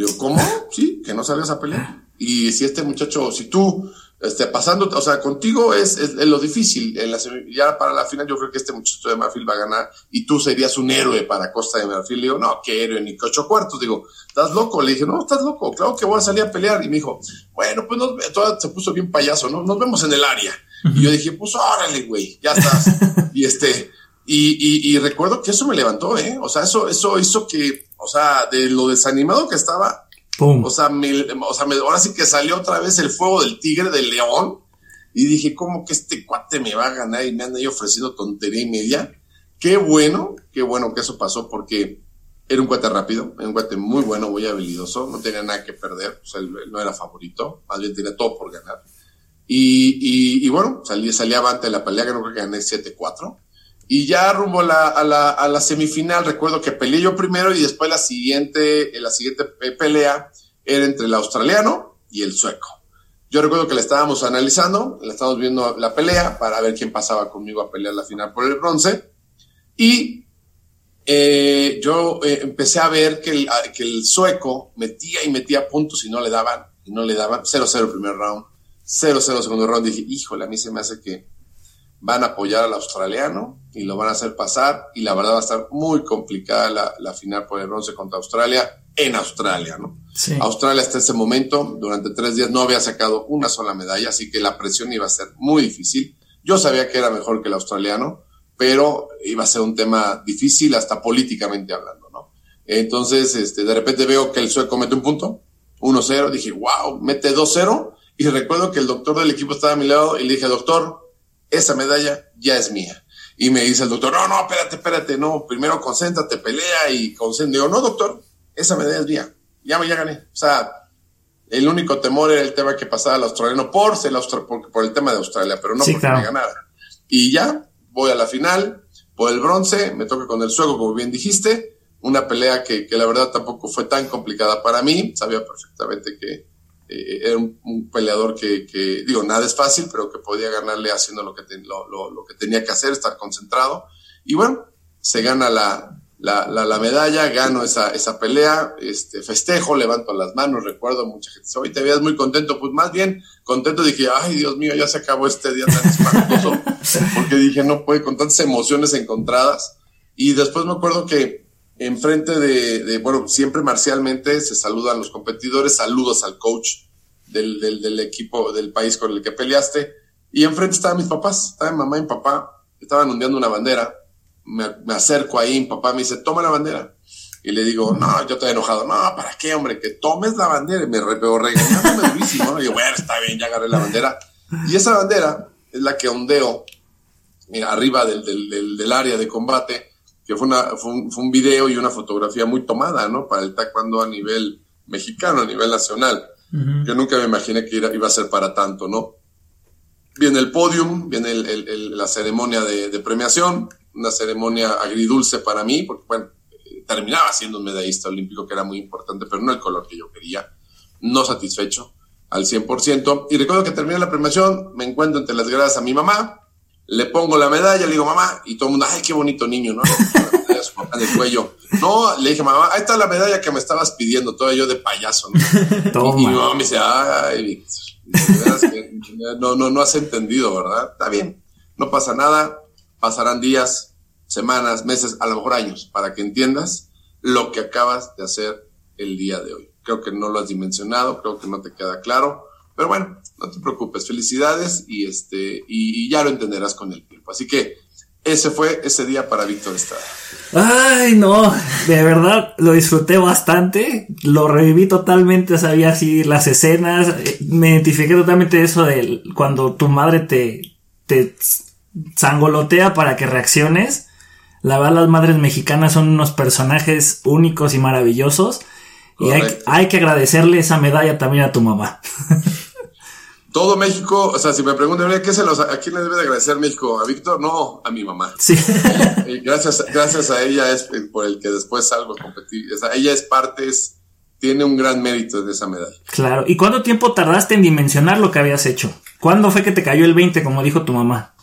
Digo, ¿cómo? Sí, que no salgas a pelear. Y si este muchacho, si tú, este, pasando, o sea, contigo es, es, lo difícil. En la, ya para la final yo creo que este muchacho de Marfil va a ganar y tú serías un héroe para Costa de Marfil. Le digo, no, qué héroe, ni que ocho cuartos. Digo, ¿estás loco? Le dije, no, estás loco, claro que voy a salir a pelear. Y me dijo, bueno, pues nos, se puso bien payaso, ¿no? Nos vemos en el área. Y yo dije, pues órale, güey, ya estás. y este, y, y, recuerdo que eso me levantó, ¿eh? O sea, eso, eso hizo que, o sea, de lo desanimado que estaba, o sea, o sea ahora sí que salió otra vez el fuego del tigre, del león. Y dije, ¿cómo que este cuate me va a ganar y me anda ahí ofreciendo tontería y media? Qué bueno, qué bueno que eso pasó porque era un cuate rápido, era un cuate muy bueno, muy habilidoso, no tenía nada que perder, o sea, él, no era favorito, más bien tenía todo por ganar. Y, y, bueno, salí, salí avante de la pelea, creo que gané 7-4. Y ya rumbo a la, a, la, semifinal, recuerdo que peleé yo primero y después la siguiente, la siguiente pelea era entre el australiano y el sueco. Yo recuerdo que la estábamos analizando, la estábamos viendo la pelea para ver quién pasaba conmigo a pelear la final por el bronce. Y eh, yo eh, empecé a ver que el, que el sueco metía y metía puntos y no le daban, y no le daban 0-0 primer round, 0-0 segundo round, dije, híjole, a mí se me hace que van a apoyar al australiano y lo van a hacer pasar y la verdad va a estar muy complicada la, la final por el bronce contra Australia en Australia, ¿no? Australia hasta ese momento, durante tres días no había sacado una sola medalla, así que la presión iba a ser muy difícil. Yo sabía que era mejor que el australiano, pero iba a ser un tema difícil hasta políticamente hablando, ¿no? Entonces, este, de repente veo que el sueco mete un punto, 1-0, dije, wow, mete 2-0, y recuerdo que el doctor del equipo estaba a mi lado y le dije, doctor, esa medalla ya es mía. Y me dice el doctor, no, no, espérate, espérate, no, primero concéntrate, pelea y concéntrate. Digo, no, doctor, esa medalla es mía. Ya, ya gané. O sea, el único temor era el tema que pasaba al australiano por, el por, por el tema de Australia, pero no porque me ganara. Y ya, voy a la final, por el bronce, me toca con el suego, como bien dijiste, una pelea que, que la verdad tampoco fue tan complicada para mí, sabía perfectamente que eh, era un, peleador que, que, digo, nada es fácil, pero que podía ganarle haciendo lo que, lo, lo, lo, que tenía que hacer, estar concentrado. Y bueno, se gana la, la, la, medalla, gano esa, esa pelea, este, festejo, levanto las manos, recuerdo mucha gente dice, hoy te veías muy contento, pues más bien contento dije, ay Dios mío, ya se acabó este día tan espantoso, porque dije, no puede, con tantas emociones encontradas. Y después me acuerdo que enfrente de, de, bueno, siempre marcialmente se saludan los competidores, saludos al coach del, del, del, equipo, del país con el que peleaste, y enfrente estaban mis papás, estaban mamá y papá, estaban ondeando una bandera, me, me, acerco ahí, mi papá me dice, toma la bandera, y le digo, no, yo estoy enojado, no, ¿para qué, hombre? Que tomes la bandera, y me regañándome durísimo, ¿no? y yo, bueno, está bien, ya agarré la bandera, y esa bandera es la que ondeo, arriba del, del área de combate, que fue, una, fue, un, fue un video y una fotografía muy tomada, ¿no? Para el taekwondo a nivel mexicano, a nivel nacional. que nunca me imaginé que iba a ser para tanto, ¿no? Viene el podium, viene la ceremonia de, premiación, una ceremonia agridulce para mí, porque bueno, terminaba siendo un medallista olímpico que era muy importante, pero no el color que yo quería, no satisfecho al 100%. Y recuerdo que termina la premiación, me encuentro entre las gradas a mi mamá, le pongo la medalla, le digo mamá, y todo el mundo, ay, qué bonito niño, ¿no? en el cuello. No, le dije, mamá, ahí está la medalla que me estabas pidiendo, todo yo de payaso. ¿no? Y, mi mamá me dice, ay, no, no, no has entendido, ¿verdad? Está bien, no pasa nada, pasarán días, semanas, meses, a lo mejor años, para que entiendas lo que acabas de hacer el día de hoy. Creo que no lo has dimensionado, creo que no te queda claro, pero bueno, no te preocupes, felicidades y este y, ya lo entenderás con el tiempo. Así que ese fue ese día para Víctor Estrada. Ay, no, de verdad lo disfruté bastante, lo reviví totalmente, sabía así las escenas, eh, me identifiqué totalmente eso de cuando tu madre te, te zangolotea para que reacciones. La verdad, las madres mexicanas son unos personajes únicos y maravillosos. Y hay, hay, que agradecerle esa medalla también a tu mamá. Todo México, o sea, si me preguntan, ¿qué se los, ¿a quién le debe de agradecer México? ¿A Víctor? No, a mi mamá. Sí. gracias, gracias a ella es por el que después salgo a competir. O sea, ella es parte, es, tiene un gran mérito de esa medalla. Claro. ¿Y cuánto tiempo tardaste en dimensionar lo que habías hecho? ¿Cuándo fue que te cayó el 20, como dijo tu mamá?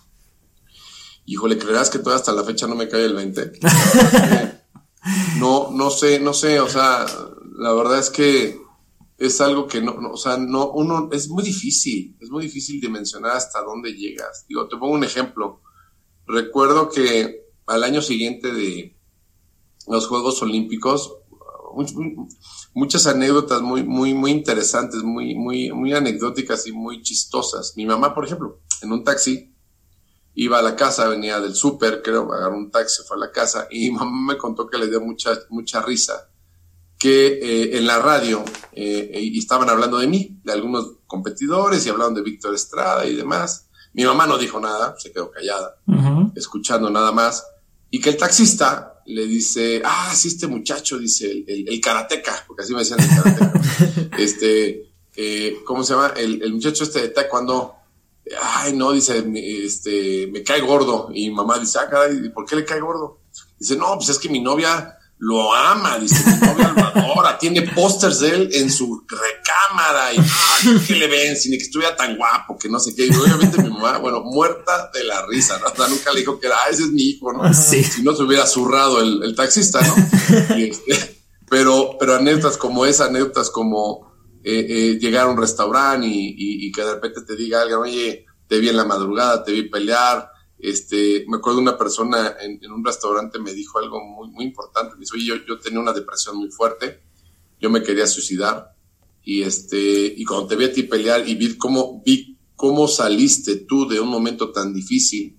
Híjole, ¿creerás que todavía hasta la fecha no me cae el 20? no, no sé, no sé, o sea, la verdad es que es algo que no, o sea, no, uno, es muy difícil, es muy difícil dimensionar hasta dónde llegas. Digo, te pongo un ejemplo. Recuerdo que al año siguiente de los Juegos Olímpicos, muchas anécdotas muy, muy, muy interesantes, muy, muy, muy anecdóticas y muy chistosas. Mi mamá, por ejemplo, en un taxi, iba a la casa, venía del súper, creo, agarró un taxi, fue a la casa, y mi mamá me contó que le dio mucha, mucha risa que eh, en la radio eh, y estaban hablando de mí, de algunos competidores y hablaban de Víctor Estrada y demás. Mi mamá no dijo nada, se quedó callada, escuchando nada más. Y que el taxista le dice, ah, sí, este muchacho, dice el, el, karateca, porque así me decían el karateca. este, eh, ¿cómo se llama? El, el, muchacho este de taekwondo, ay, no, dice, este, me cae gordo. Y mamá dice, ah, caray, ¿por qué le cae gordo? Dice, no, pues es que mi novia lo ama, dice, mi novia lo adora, tiene pósters de él en su recámara y que le ven, sin que estuviera tan guapo, que no sé qué. Y obviamente mi mamá, bueno, muerta de la risa, ¿no? O nunca le dijo que era, ah, ese es mi hijo, ¿no? Sí. Si no se hubiera zurrado el, taxista, ¿no? Este, pero, pero anécdotas como esa, anécdotas como eh, eh, llegar a un restaurante y, y, que de repente te diga alguien, oye, te vi en la madrugada, te vi pelear, este, me acuerdo una persona en, un restaurante me dijo algo muy, muy importante. Me dijo, oye, yo, yo tenía una depresión muy fuerte, yo me quería suicidar. Y este, y cuando te vi a ti pelear y vi cómo, vi cómo saliste tú de un momento tan difícil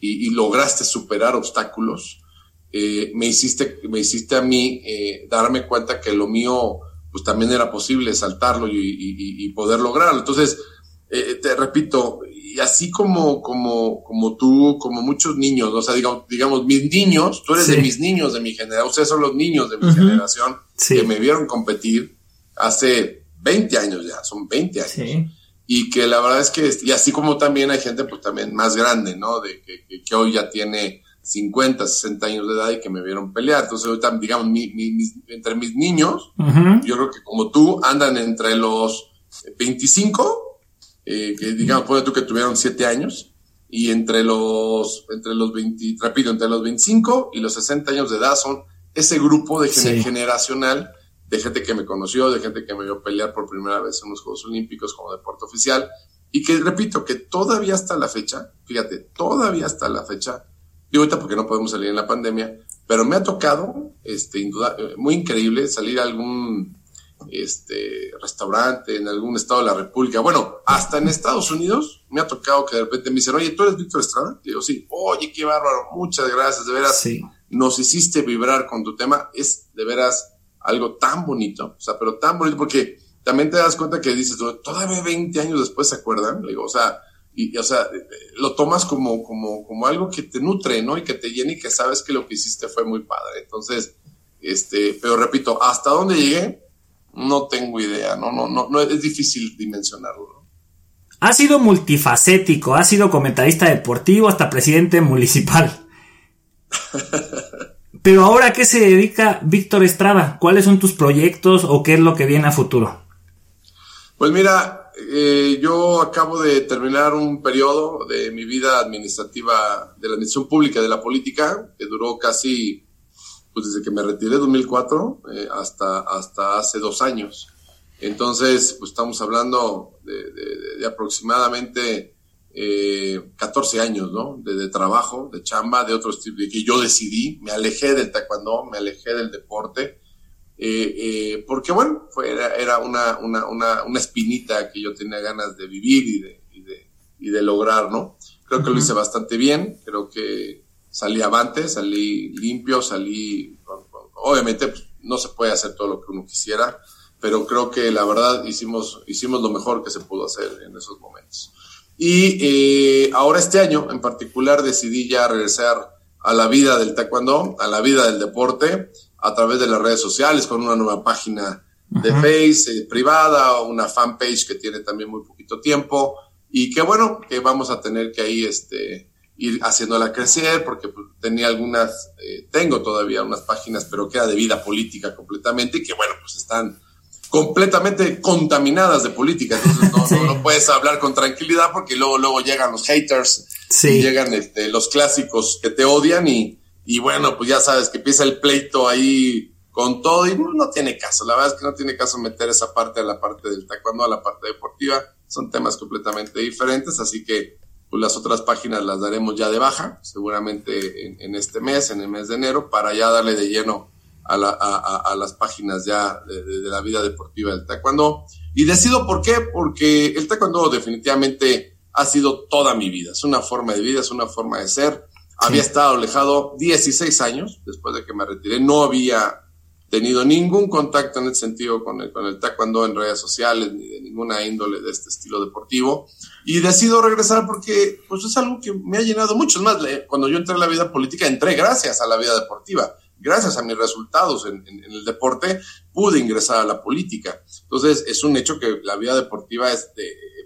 y, lograste superar obstáculos, eh, me hiciste, me hiciste a mí eh, darme cuenta que lo mío, pues también era posible saltarlo y, poder lograrlo. Entonces, eh, te repito, y así como, como, como tú, como muchos niños, o sea, digamos, digamos mis niños, tú eres de mis niños de mi generación, ustedes son los niños de mi generación que me vieron competir hace 20 años ya, son 20 años. Y que la verdad es que, y así como también hay gente, pues también más grande, ¿no? De que, que, hoy ya tiene 50, 60 años de edad y que me vieron pelear. Entonces, ahorita, digamos, entre mis niños, yo creo que como tú, andan entre los 25 eh, que digamos, puede tú que tuvieron siete años, y entre los, entre los 20, rápido, entre los 25 y los 60 años de edad son ese grupo de generacional de gente que me conoció, de gente que me vio pelear por primera vez en los Juegos Olímpicos como deporte oficial, y que repito, que todavía hasta la fecha, fíjate, todavía hasta la fecha, y ahorita porque no podemos salir en la pandemia, pero me ha tocado, este, eh, muy increíble salir a algún este, restaurante en algún estado de la República. Bueno, hasta en Estados Unidos me ha tocado que de repente me dicen, oye, ¿tú eres Víctor Estrada? digo, sí, oye, qué bárbaro, muchas gracias, de veras, nos hiciste vibrar con tu tema, es de veras algo tan bonito, o sea, pero tan bonito porque también te das cuenta que dices, todavía 20 años después se acuerdan, digo, o sea, y, o sea, lo tomas como, como, como algo que te nutre, ¿no? Y que te llena y que sabes que lo que hiciste fue muy padre. Entonces, este, pero repito, hasta dónde llegué, No tengo idea, no, no, no, no es difícil dimensionarlo. Ha sido multifacético, ha sido comentarista deportivo hasta presidente municipal. Pero ahora, ¿a qué se dedica Víctor Estrada? ¿Cuáles son tus proyectos o qué es lo que viene a futuro? Pues mira, eh, yo acabo de terminar un periodo de mi vida administrativa, de la administración pública, de la política, que duró casi, pues desde que me retiré en 2004 eh, hasta, hasta hace dos años. Entonces, pues estamos hablando de, aproximadamente eh, 14 años, ¿no? De, trabajo, de chamba, de otros tipos, de que yo decidí, me alejé del taekwondo, me alejé del deporte, eh, eh, porque bueno, fue, era, una, una, una, una, espinita que yo tenía ganas de vivir y de, y de, y de lograr, ¿no? Creo que lo hice bastante bien, creo que salí avante, salí limpio, salí, obviamente pues, no se puede hacer todo lo que uno quisiera, pero creo que la verdad hicimos, hicimos lo mejor que se pudo hacer en esos momentos. Y eh, ahora este año en particular decidí ya regresar a la vida del taekwondo, a la vida del deporte, a través de las redes sociales, con una nueva página de Face eh, privada, una fanpage que tiene también muy poquito tiempo, y que bueno, que vamos a tener que ahí este, ir haciéndola crecer, porque pues, tenía algunas, eh, tengo todavía unas páginas, pero que era de vida política completamente, y que bueno, pues están completamente contaminadas de política, entonces no, puedes hablar con tranquilidad porque luego, luego llegan los haters, y llegan este, los clásicos que te odian y, y bueno, pues ya sabes que empieza el pleito ahí con todo y no, tiene caso, la verdad es que no tiene caso meter esa parte a la parte del taekwondo, a la parte deportiva, son temas completamente diferentes, así que pues las otras páginas las daremos ya de baja, seguramente en, en este mes, en el mes de enero, para ya darle de lleno a, las páginas ya de, la vida deportiva del taekwondo. Y decido por qué, porque el taekwondo definitivamente ha sido toda mi vida, es una forma de vida, es una forma de ser. Había estado alejado 16 años después de que me retiré, no había tenido ningún contacto en ese sentido con el, con el taekwondo en redes sociales ni de ninguna índole de este estilo deportivo y decido regresar porque pues es algo que me ha llenado mucho. Es más, cuando yo entré en la vida política entré gracias a la vida deportiva gracias a mis resultados en, el deporte, pude ingresar a la política. Entonces, es un hecho que la vida deportiva es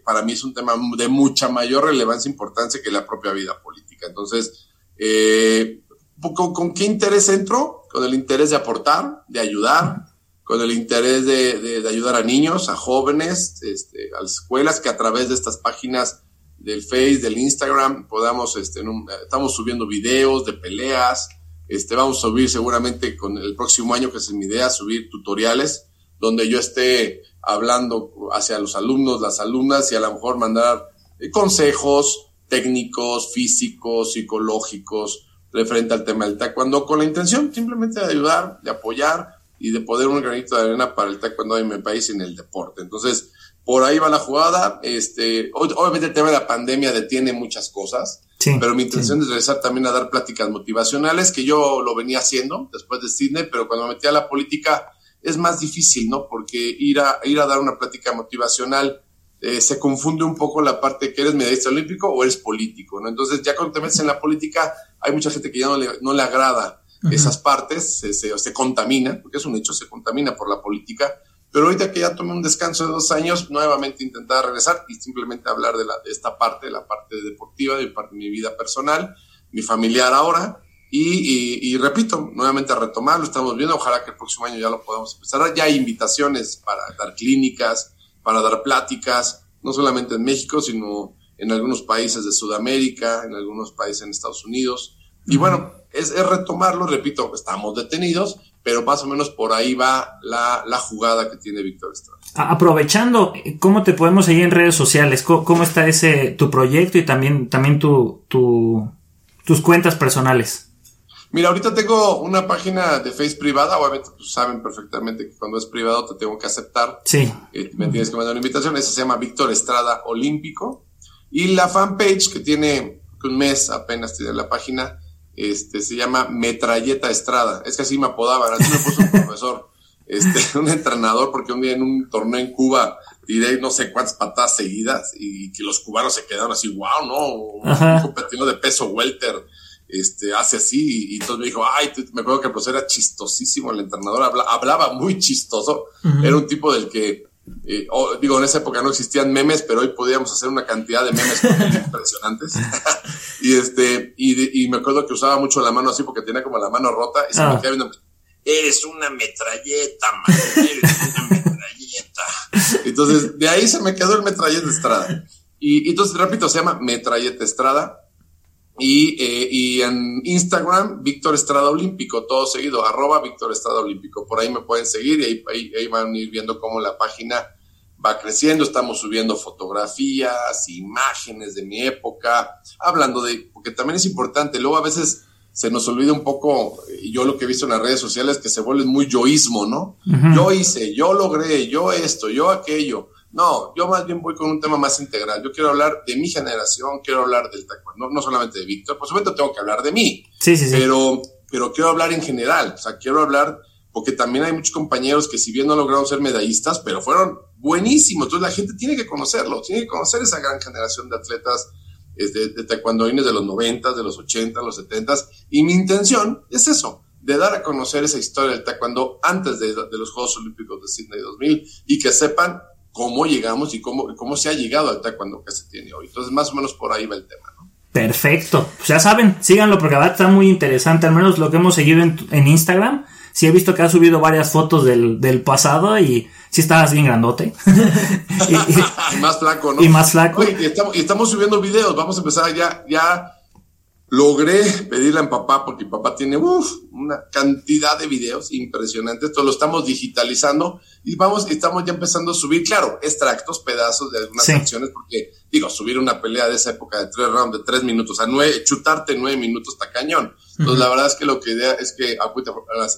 para mí es un tema de mucha mayor relevancia e importancia que la propia vida política. Entonces, eh, ¿con, qué interés entro? Con el interés de aportar, de ayudar, con el interés de, ayudar a niños, a jóvenes, este, a las escuelas, que a través de estas páginas del Face, del Instagram, podamos, este, estamos subiendo videos de peleas, este, vamos a subir seguramente con el próximo año, que es mi idea, subir tutoriales donde yo esté hablando hacia los alumnos, las alumnas y a lo mejor mandar eh, consejos técnicos, físicos, psicológicos referente al tema del taekwondo con la intención simplemente de ayudar, de apoyar y de poder un granito de arena para el taekwondo en mi país y en el deporte. Entonces, por ahí va la jugada. Este, obviamente el tema de la pandemia detiene muchas cosas, pero mi intención es regresar también a dar pláticas motivacionales, que yo lo venía haciendo después de Sydney, pero cuando me metí a la política es más difícil, ¿no? Porque ir a, ir a dar una plática motivacional eh, se confunde un poco la parte que eres medallista olímpico o eres político, ¿no? Entonces ya cuando te metes en la política hay mucha gente que ya no le, no le agrada esas partes, se, se, se contamina, porque es un hecho, se contamina por la política pero ahorita que ya tomé un descanso de dos años, nuevamente intentar regresar y simplemente hablar de, la, de esta parte, la parte deportiva, de parte de mi vida personal, mi familiar ahora. Y, y, repito, nuevamente a retomar, lo estamos viendo, ojalá que el próximo año ya lo podamos empezar. Ya hay invitaciones para dar clínicas, para dar pláticas, no solamente en México, sino en algunos países de Sudamérica, en algunos países en Estados Unidos. Y bueno, es, es retomarlo, repito, estamos detenidos, pero más o menos por ahí va la, jugada que tiene Víctor Estrada. Aprovechando, ¿cómo te podemos seguir en redes sociales? ¿Cómo, está ese tu proyecto y también, también tu, tus cuentas personales? Mira, ahorita tengo una página de Face privada, obviamente pues, saben perfectamente que cuando es privado te tengo que aceptar. Sí. Eh, me tienes que mandar una invitación, esa se llama Víctor Estrada Olímpico. Y la fanpage que tiene un mes apenas tiene la página, este, se llama Metralleta Estrada. Es que así me apodaban, así me puso un profesor, este, un entrenador, porque un día en un torneo en Cuba tiré no sé cuántas patadas seguidas y que los cubanos se quedaron así, wow, ¿no? Un competidor de peso welter. este, hace así, y, entonces me dijo, ay, me acuerdo que el profesor era chistosísimo, el entrenador hablaba muy chistoso, era un tipo del que, eh, digo, en esa época no existían memes, pero hoy podíamos hacer una cantidad de memes impresionantes, y este, y, me acuerdo que usaba mucho la mano así porque tenía como la mano rota, y se me ah. quedaba viendo, eres una metralleta, man, eres una metralleta. Entonces, de ahí se me quedó el metralleta Estrada. Y, y entonces, repito, se llama Metralleta Estrada y, eh, y, en Instagram, Víctor Estrada Olímpico, todo seguido, arroba Víctor Estrada Olímpico. Por ahí me pueden seguir y ahí, ahí, van a ir viendo cómo la página va creciendo. Estamos subiendo fotografías, imágenes de mi época, hablando de, porque también es importante. Luego a veces se nos olvida un poco, y yo lo que he visto en las redes sociales, que se vuelve muy yoísmo, ¿no? Yo hice, yo logré, yo esto, yo aquello. No, yo más bien voy con un tema más integral. Yo quiero hablar de mi generación, quiero hablar del taekwondo, no, solamente de Víctor, por supuesto tengo que hablar de mí, sí, sí, sí. Pero, pero quiero hablar en general, o sea, quiero hablar porque también hay muchos compañeros que si bien no lograron ser medallistas, pero fueron buenísimos, entonces la gente tiene que conocerlo, tiene que conocer esa gran generación de atletas de, de taekwondoines de los 90, de los 80, los 70, y mi intención es eso, de dar a conocer esa historia del taekwondo antes de, de los Juegos Olímpicos de Sydney 2000 y que sepan cómo llegamos y cómo, cómo se ha llegado al taekwondo que se tiene hoy. Entonces, más o menos por ahí va el tema. ¿no? Perfecto. Pues ya saben, síganlo porque va está muy interesante, al menos lo que hemos seguido en, Instagram. Sí he visto que ha subido varias fotos del, del pasado y sí estabas bien grandote. y, más flaco, ¿no? Y más flaco. y, estamos, y estamos subiendo videos, vamos a empezar ya, ya logré pedirle a papá, porque papá tiene una cantidad de videos impresionantes, esto lo estamos digitalizando y vamos, estamos ya empezando a subir, claro, extractos, pedazos de algunas acciones, porque digo, subir una pelea de esa época de tres rounds, de tres minutos, a nueve, chutarte nueve minutos está cañón. Entonces, la verdad es que lo que idea es que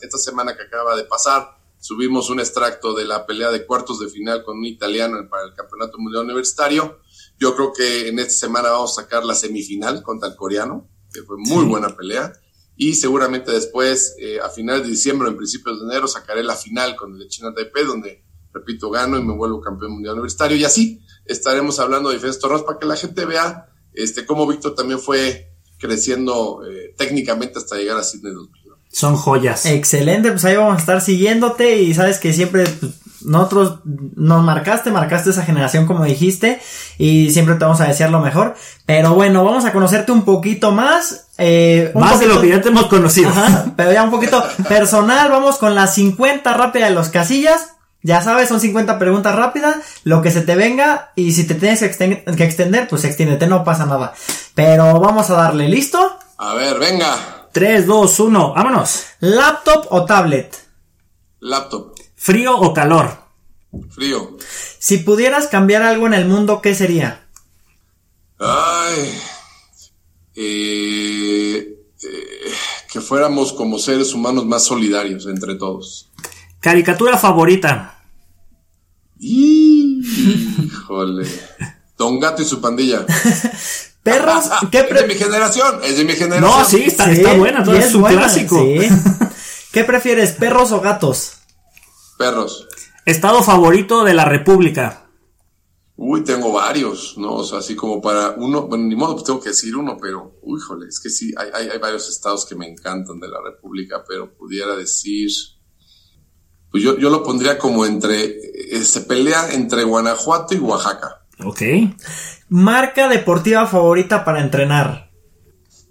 esta semana que acaba de pasar, subimos un extracto de la pelea de cuartos de final con un italiano para el Campeonato Mundial Universitario. Yo creo que en esta semana vamos a sacar la semifinal contra el coreano que fue muy buena pelea. Y seguramente después, eh, a finales de diciembre o en principios de enero, sacaré la final con el de China Taipei, donde, repito, gano y me vuelvo campeón mundial universitario. Y así estaremos hablando de diferentes torneos para que la gente vea este, cómo Víctor también fue creciendo eh, técnicamente hasta llegar a Sydney 2000. Son joyas. Excelente, pues ahí vamos a estar siguiéndote y sabes que siempre pues, nosotros nos marcaste, marcaste esa generación como dijiste y siempre te vamos a desear lo mejor. Pero bueno, vamos a conocerte un poquito más. Eh, más de lo que ya te hemos conocido. pero ya un poquito personal, vamos con las 50 rápidas de los casillas. Ya sabes, son 50 preguntas rápidas, lo que se te venga y si te tienes que, que extender, pues extiéndete, no pasa nada. Pero vamos a darle, ¿listo? A ver, venga. 3, 2, 1, vámonos. ¿Laptop o tablet? Laptop. ¿Frío o calor? Frío. Si pudieras cambiar algo en el mundo, ¿qué sería? Ay. Eh, eh, que fuéramos como seres humanos más solidarios entre todos. ¿Caricatura favorita? Híjole. Don Gato y su pandilla. Perros, ¿qué es de mi generación, es de mi generación. No, sí, está, buena, es un clásico. ¿Qué prefieres, perros o gatos? Perros. Estado favorito de la República. Uy, tengo varios, ¿no? O sea, así como para uno, bueno, ni modo, pues tengo que decir uno, pero, uy, jole, es que sí, hay, hay, varios estados que me encantan de la República, pero pudiera decir, pues yo, yo lo pondría como entre, eh, se pelea entre Guanajuato y Oaxaca. Ok. Marca deportiva favorita para entrenar.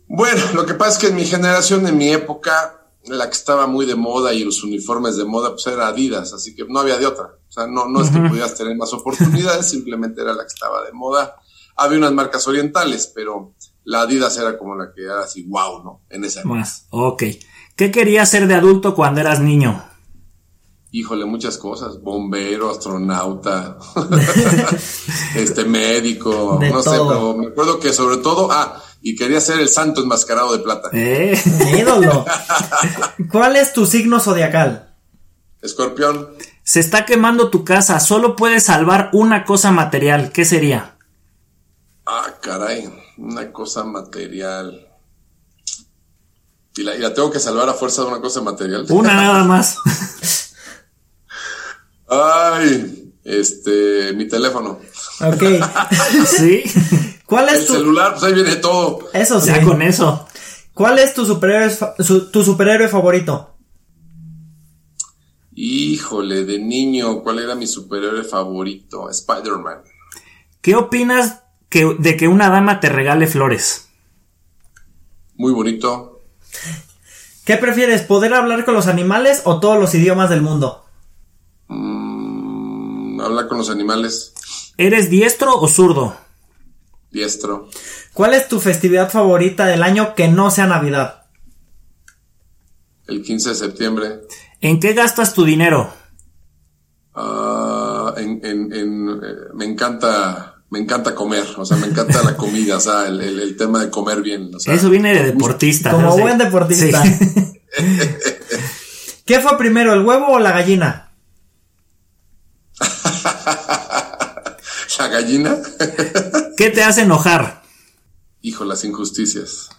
Bueno, lo que pasa es que en mi generación, en mi época, la que estaba muy de moda y los uniformes de moda, pues era Adidas, así que no había de otra. O sea, no, no es que pudieras tener más oportunidades, simplemente era la que estaba de moda. Había unas marcas orientales, pero la Adidas era como la que era así, wow, ¿no? En esa época. ok. ¿Qué querías ser de adulto cuando eras niño? Híjole, muchas cosas. Bombero, astronauta, este médico, no sé, pero me acuerdo que sobre todo, ah, y quería ser el santo enmascarado de plata. ¡Eh! ¡Ídolo! ¿Cuál es tu signo zodiacal? Escorpión. Se está quemando tu casa, solo puedes salvar una cosa material, ¿qué sería? Ah, caray, una cosa material. ¿Y la, ¿Y la, tengo que salvar a fuerza de una cosa material? Una nada más. Ay, este, mi teléfono. Ok. sí. ¿Cuál es el celular? Pues ahí viene todo. Eso sí. Ya con eso. ¿Cuál es tu superhéroe, su- tu superhéroe favorito? Híjole, de niño, ¿cuál era mi superhéroe favorito? Spider-Man. ¿Qué opinas que- de que una dama te regale flores? Muy bonito. ¿Qué prefieres, poder hablar con los animales o todos los idiomas del mundo? Mm, habla con los animales. ¿Eres diestro o zurdo? Diestro. ¿Cuál es tu festividad favorita del año que no sea Navidad? El 15 de septiembre. ¿En qué gastas tu dinero? Ah, en, en- en, eh, me encanta. Me encanta comer, o sea, me encanta la comida, o sea, el, el- el tema de comer bien. O sea, Eso viene de deportista. Como buen deportista. Sí. ¿Qué fue primero, el huevo o la gallina? La gallina. ¿Qué te hace enojar? Hijo, las injusticias.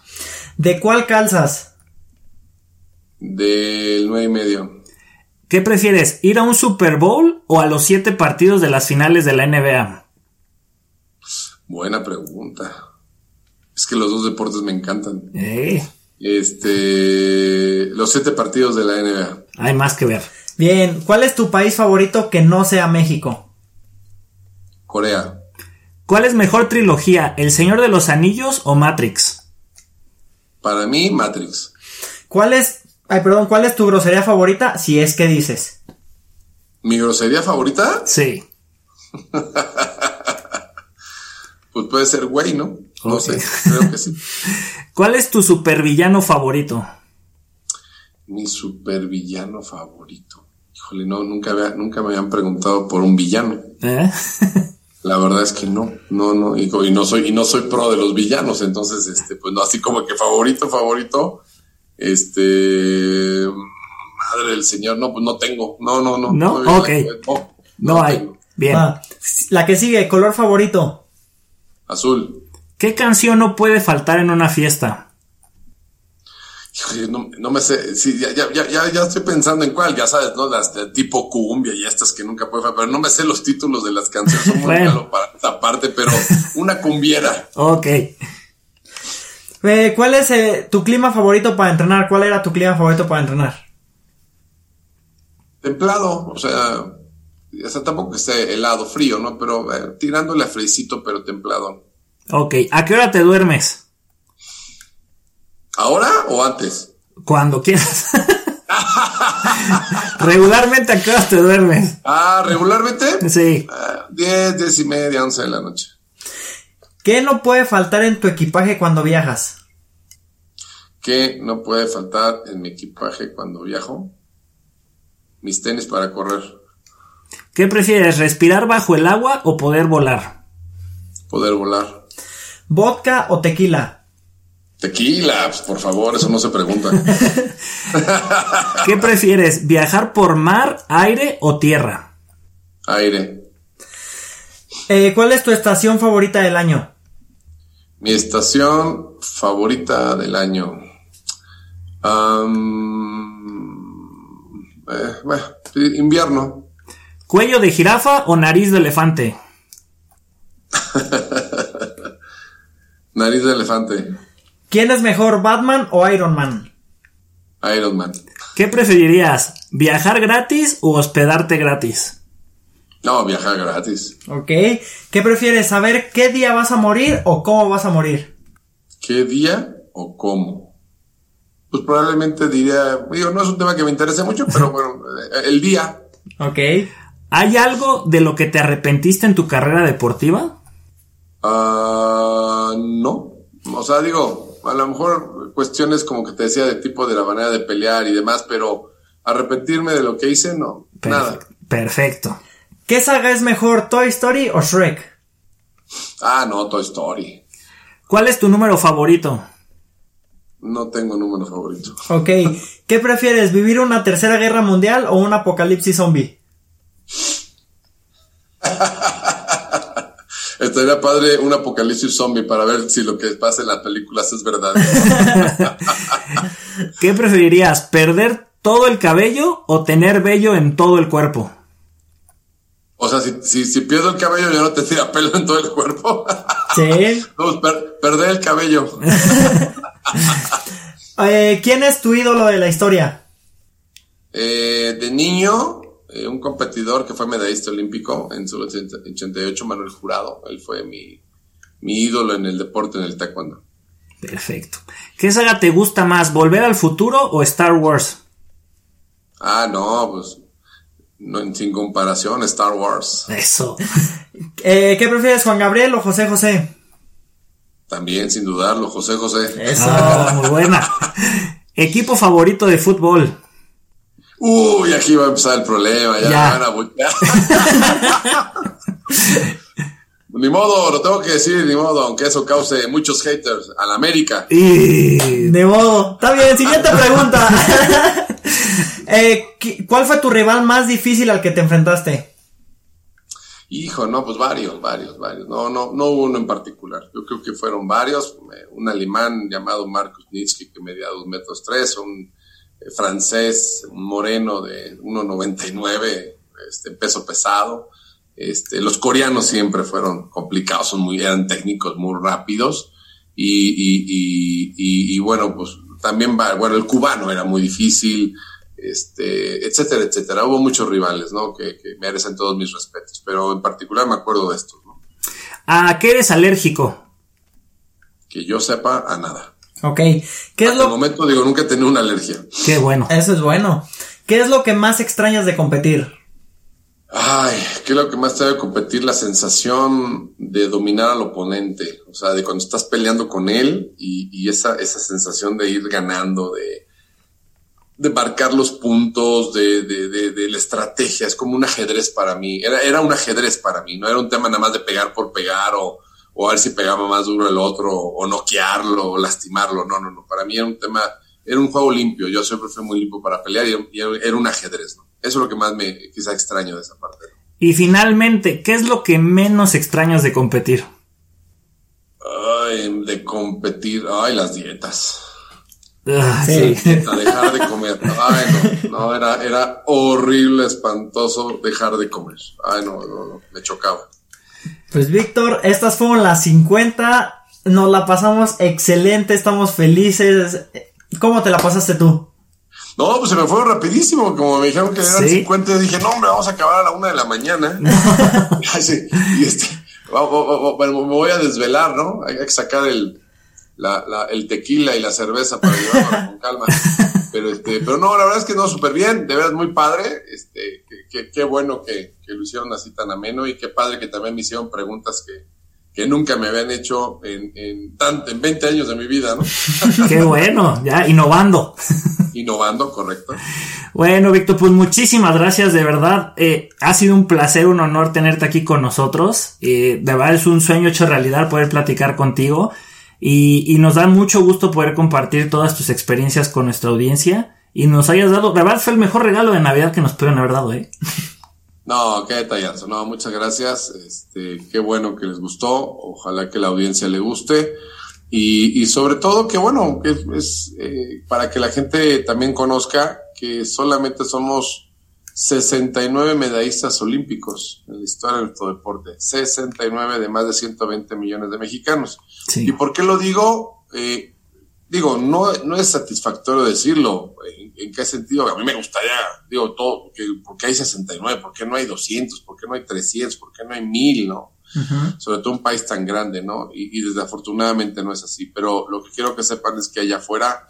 ¿De cuál calzas? Del nueve y medio. ¿Qué prefieres, ir a un Super Bowl o a los siete partidos de las finales de la NBA? Buena pregunta. Es que los dos deportes me encantan. Eh, Este, los siete partidos de la NBA. hay más que ver. Bien, ¿cuál es tu país favorito que no sea México? Corea. ¿Cuál es mejor trilogía, El Señor de los Anillos o Matrix? Para mí, Matrix. ¿Cuál es, ay, perdón, cuál es tu grosería favorita si es que dices? Mi grosería favorita, Sí. pues puede ser güey, ¿no? No sé, creo que sí. ¿Cuál es tu supervillano favorito? Mi supervillano favorito. Híjole, no, nunca, había- nunca me habían preguntado por un villano. ¿Eh? La verdad es que no, no, no, y, no soy, y no soy pro de los villanos, entonces, este, pues no, así como que favorito, favorito, este, madre del señor, no, pues no tengo, no, no, no. ¿No? no, Ok. no, No hay. tengo. Bien. La que sigue, color favorito. Azul. ¿Qué canción no puede faltar en una fiesta? No, no me sé, sí, ya, ya, ya, ya, ya estoy pensando en cuál, ya sabes, ¿no? Las de tipo cumbia y estas que nunca faltar, pero no me sé los títulos de las canciones, son muy Bueno. malo para esta parte, pero una cumbiera. Ok. Eh, ¿Cuál es eh, tu clima favorito para entrenar? ¿Cuál era tu clima favorito para entrenar? templado, o sea, o sea, tampoco que esté helado, frío, ¿no? Pero eh, tirándole a fresito, pero templado. Ok. ¿A qué hora te duermes? ¿Ahora o antes? Cuando quieras. Regularmente a qué hora te duermes. Ah, regularmente, Sí. ah, 10, 10 y media, 11 de la noche. ¿Qué no puede faltar en tu equipaje cuando viajas? ¿Qué no puede faltar en mi equipaje cuando viajo? Mis tenis para correr, ¿Qué prefieres, respirar bajo el agua o poder volar? poder volar. ¿Vodka o tequila? Tequila, pues, por favor, eso no se pregunta. ¿Qué prefieres, viajar por mar, aire o tierra? Aire. Eh, ¿Cuál es tu estación favorita del año? Mi estación favorita del año. Eh, bueno, invierno. ¿Cuello de jirafa o nariz de elefante? Nariz de elefante. ¿Quién es mejor, Batman o Iron Man? Iron Man. ¿Qué preferirías, viajar gratis o hospedarte gratis? No, viajar gratis. ¿Ok? ¿Qué prefieres, saber qué día vas a morir o cómo vas a morir? ¿Qué día o cómo? Pues probablemente diría, digo, no es un tema que me interese mucho, pero bueno, el día. ¿Ok? ¿Hay algo de lo que te arrepentiste en tu carrera deportiva? Ah, no. O sea, digo, a lo mejor cuestiones como que te decía de tipo de la manera de pelear y demás, pero arrepentirme de lo que hice, no. Nada. Perfecto. Perfecto. ¿Qué saga es mejor, Toy Story o Shrek? Ah, no, Toy Story. ¿Cuál es tu número favorito? No tengo número favorito. Ok. ¿Qué prefieres, vivir una tercera guerra mundial o un apocalipsis zombie? Estaría padre un apocalipsis zombie para ver si lo que pasa en las películas es verdad. ¿Qué preferirías, perder todo el cabello o tener vello en todo el cuerpo? O sea, si, si, si pierdo el cabello, yo no tendría pelo en todo el cuerpo. Sí. Per- perder el cabello. Eh, ¿Quién es tu ídolo de la historia? Eh, de niño, eh, un competidor que fue medallista olímpico en su 88, Manuel Jurado. Él fue mi, mi ídolo en el deporte, en el taekwondo. Perfecto. ¿Qué saga te gusta más, Volver al Futuro o Star Wars? Ah, no, pues no, sin comparación, Star Wars. Eso. Eh, ¿Qué prefieres, Juan Gabriel o José José? También, sin dudarlo, José José. Eso, muy buena. Equipo favorito de fútbol. Uy, aquí va a empezar el problema, ya, ya. van a Ni modo, lo tengo que decir, ni modo, aunque eso cause muchos haters a la América. Y... De modo. Está bien, siguiente pregunta. eh, ¿Cuál fue tu rival más difícil al que te enfrentaste? Hijo, no, pues varios, varios, varios. No, no, no hubo uno en particular. Yo creo que fueron varios. Un alemán llamado Marcus Nietzsche que medía dos metros tres, un eh, francés, moreno de 1,99, este, peso pesado. Este, los coreanos siempre fueron complicados, son muy, eran técnicos muy rápidos. Y, y, y, y, bueno, pues también va, bueno, el cubano era muy difícil, este, etcétera, etcétera. Hubo muchos rivales, ¿no? Que, que merecen todos mis respetos, pero en particular me acuerdo de estos, ¿no? ¿A qué eres alérgico? Que yo sepa, a nada. Ok. ¿Qué es lo... momento digo, nunca he tenido una alergia. Qué bueno. Eso es bueno. ¿Qué es lo que más extrañas de competir? Ay, ¿qué es lo que más te debe competir? La sensación de dominar al oponente. O sea, de cuando estás peleando con él y, y esa, esa sensación de ir ganando, de, de marcar los puntos, de, de, de, de, la estrategia. Es como un ajedrez para mí. Era, era un ajedrez para mí. No era un tema nada más de pegar por pegar o, o a ver si pegaba más duro el otro, o noquearlo, o lastimarlo. No, no, no. Para mí era un tema, era un juego limpio. Yo siempre fui muy limpio para pelear y, era un ajedrez, ¿no? Eso es lo que más me quizá extraño de esa parte. Y finalmente, ¿qué es lo que menos extrañas de competir? Ay, de competir, ay, las dietas. Ah, sí. dejar de comer. Ay, no, no, era, era horrible, espantoso dejar de comer. Ay, no, no, no, me chocaba. Pues Víctor, estas fueron las 50. Nos la pasamos excelente, estamos felices. ¿Cómo te la pasaste tú? No, pues se me fue rapidísimo. Como me dijeron que eran 50, dije, no, hombre, vamos a acabar a la una de la mañana. sí, y este, me voy a desvelar, ¿no? Hay que sacar el, la, la, el tequila y la cerveza para llevarlo con calma. Pero, este, pero no, la verdad es que no, súper bien, de verdad muy padre. Este, qué bueno que, que, lo hicieron así tan ameno y qué padre que también me hicieron preguntas que, que nunca me habían hecho en, en, en 20 años de mi vida, ¿no? qué bueno, ya innovando. Innovando, correcto. Bueno, Víctor, pues muchísimas gracias, de verdad. Eh, ha sido un placer, un honor tenerte aquí con nosotros. Eh, de verdad es un sueño hecho realidad poder platicar contigo. Y, y, nos da mucho gusto poder compartir todas tus experiencias con nuestra audiencia y nos hayas dado, la verdad fue el mejor regalo de Navidad que nos pudieron haber dado, ¿eh? No, qué detallazo, no, muchas gracias, este, qué bueno que les gustó, ojalá que la audiencia le guste. Y, y sobre todo que bueno, que es, eh, para que la gente también conozca que solamente somos 69 medallistas olímpicos en la historia del deporte, 69 de más de 120 millones de mexicanos. ¿Y por qué lo digo? Eh, digo, no, no es satisfactorio decirlo. ¿En, qué sentido? A mí me gustaría, digo, todo, que, ¿por qué hay 69? ¿Por qué no hay 200? ¿Por qué no hay 300? ¿Por qué no hay 1000? ¿No? Sobre todo un país tan grande, ¿no? Y, y, desafortunadamente no es así. Pero lo que quiero que sepan es que allá afuera,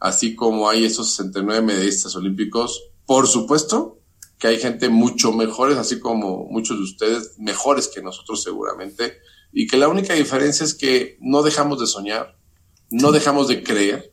así como hay esos 69 medallistas olímpicos, por supuesto que hay gente mucho mejores, así como muchos de ustedes, mejores que nosotros seguramente, y que la única diferencia es que no dejamos de soñar, no dejamos de creer,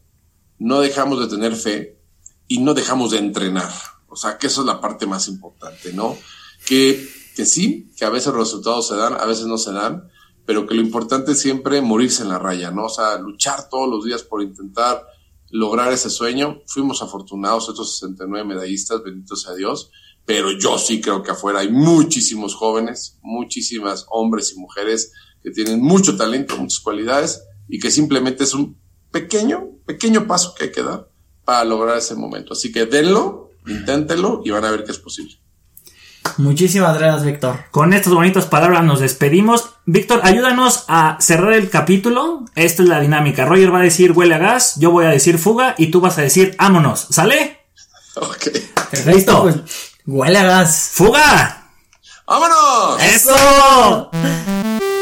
no dejamos de tener fe y no dejamos de entrenar. O sea, que eso es la parte más importante, ¿no? Que, que sí, que a veces los resultados se dan, a veces no se dan, pero que lo importante es siempre morirse en la raya, ¿no? O sea, luchar todos los días por intentar lograr ese sueño. Fuimos afortunados, estos 69 medallistas, bendito sea Dios, pero yo sí creo que afuera hay muchísimos jóvenes, muchísimas hombres y mujeres que tienen mucho talento, muchas cualidades y que simplemente es un pequeño, pequeño paso que hay que dar para lograr ese momento. Así que denlo, inténtenlo y van a ver que es posible. Muchísimas gracias, Víctor. Con estas bonitas palabras nos despedimos. Víctor, ayúdanos a cerrar el capítulo. Esta es la dinámica. Roger va a decir huele a gas, yo voy a decir fuga y tú vas a decir vámonos. ¿Sale? Ok. Listo. ¡Huele a ¡Fuga! ¡Vámonos! ¡Eso!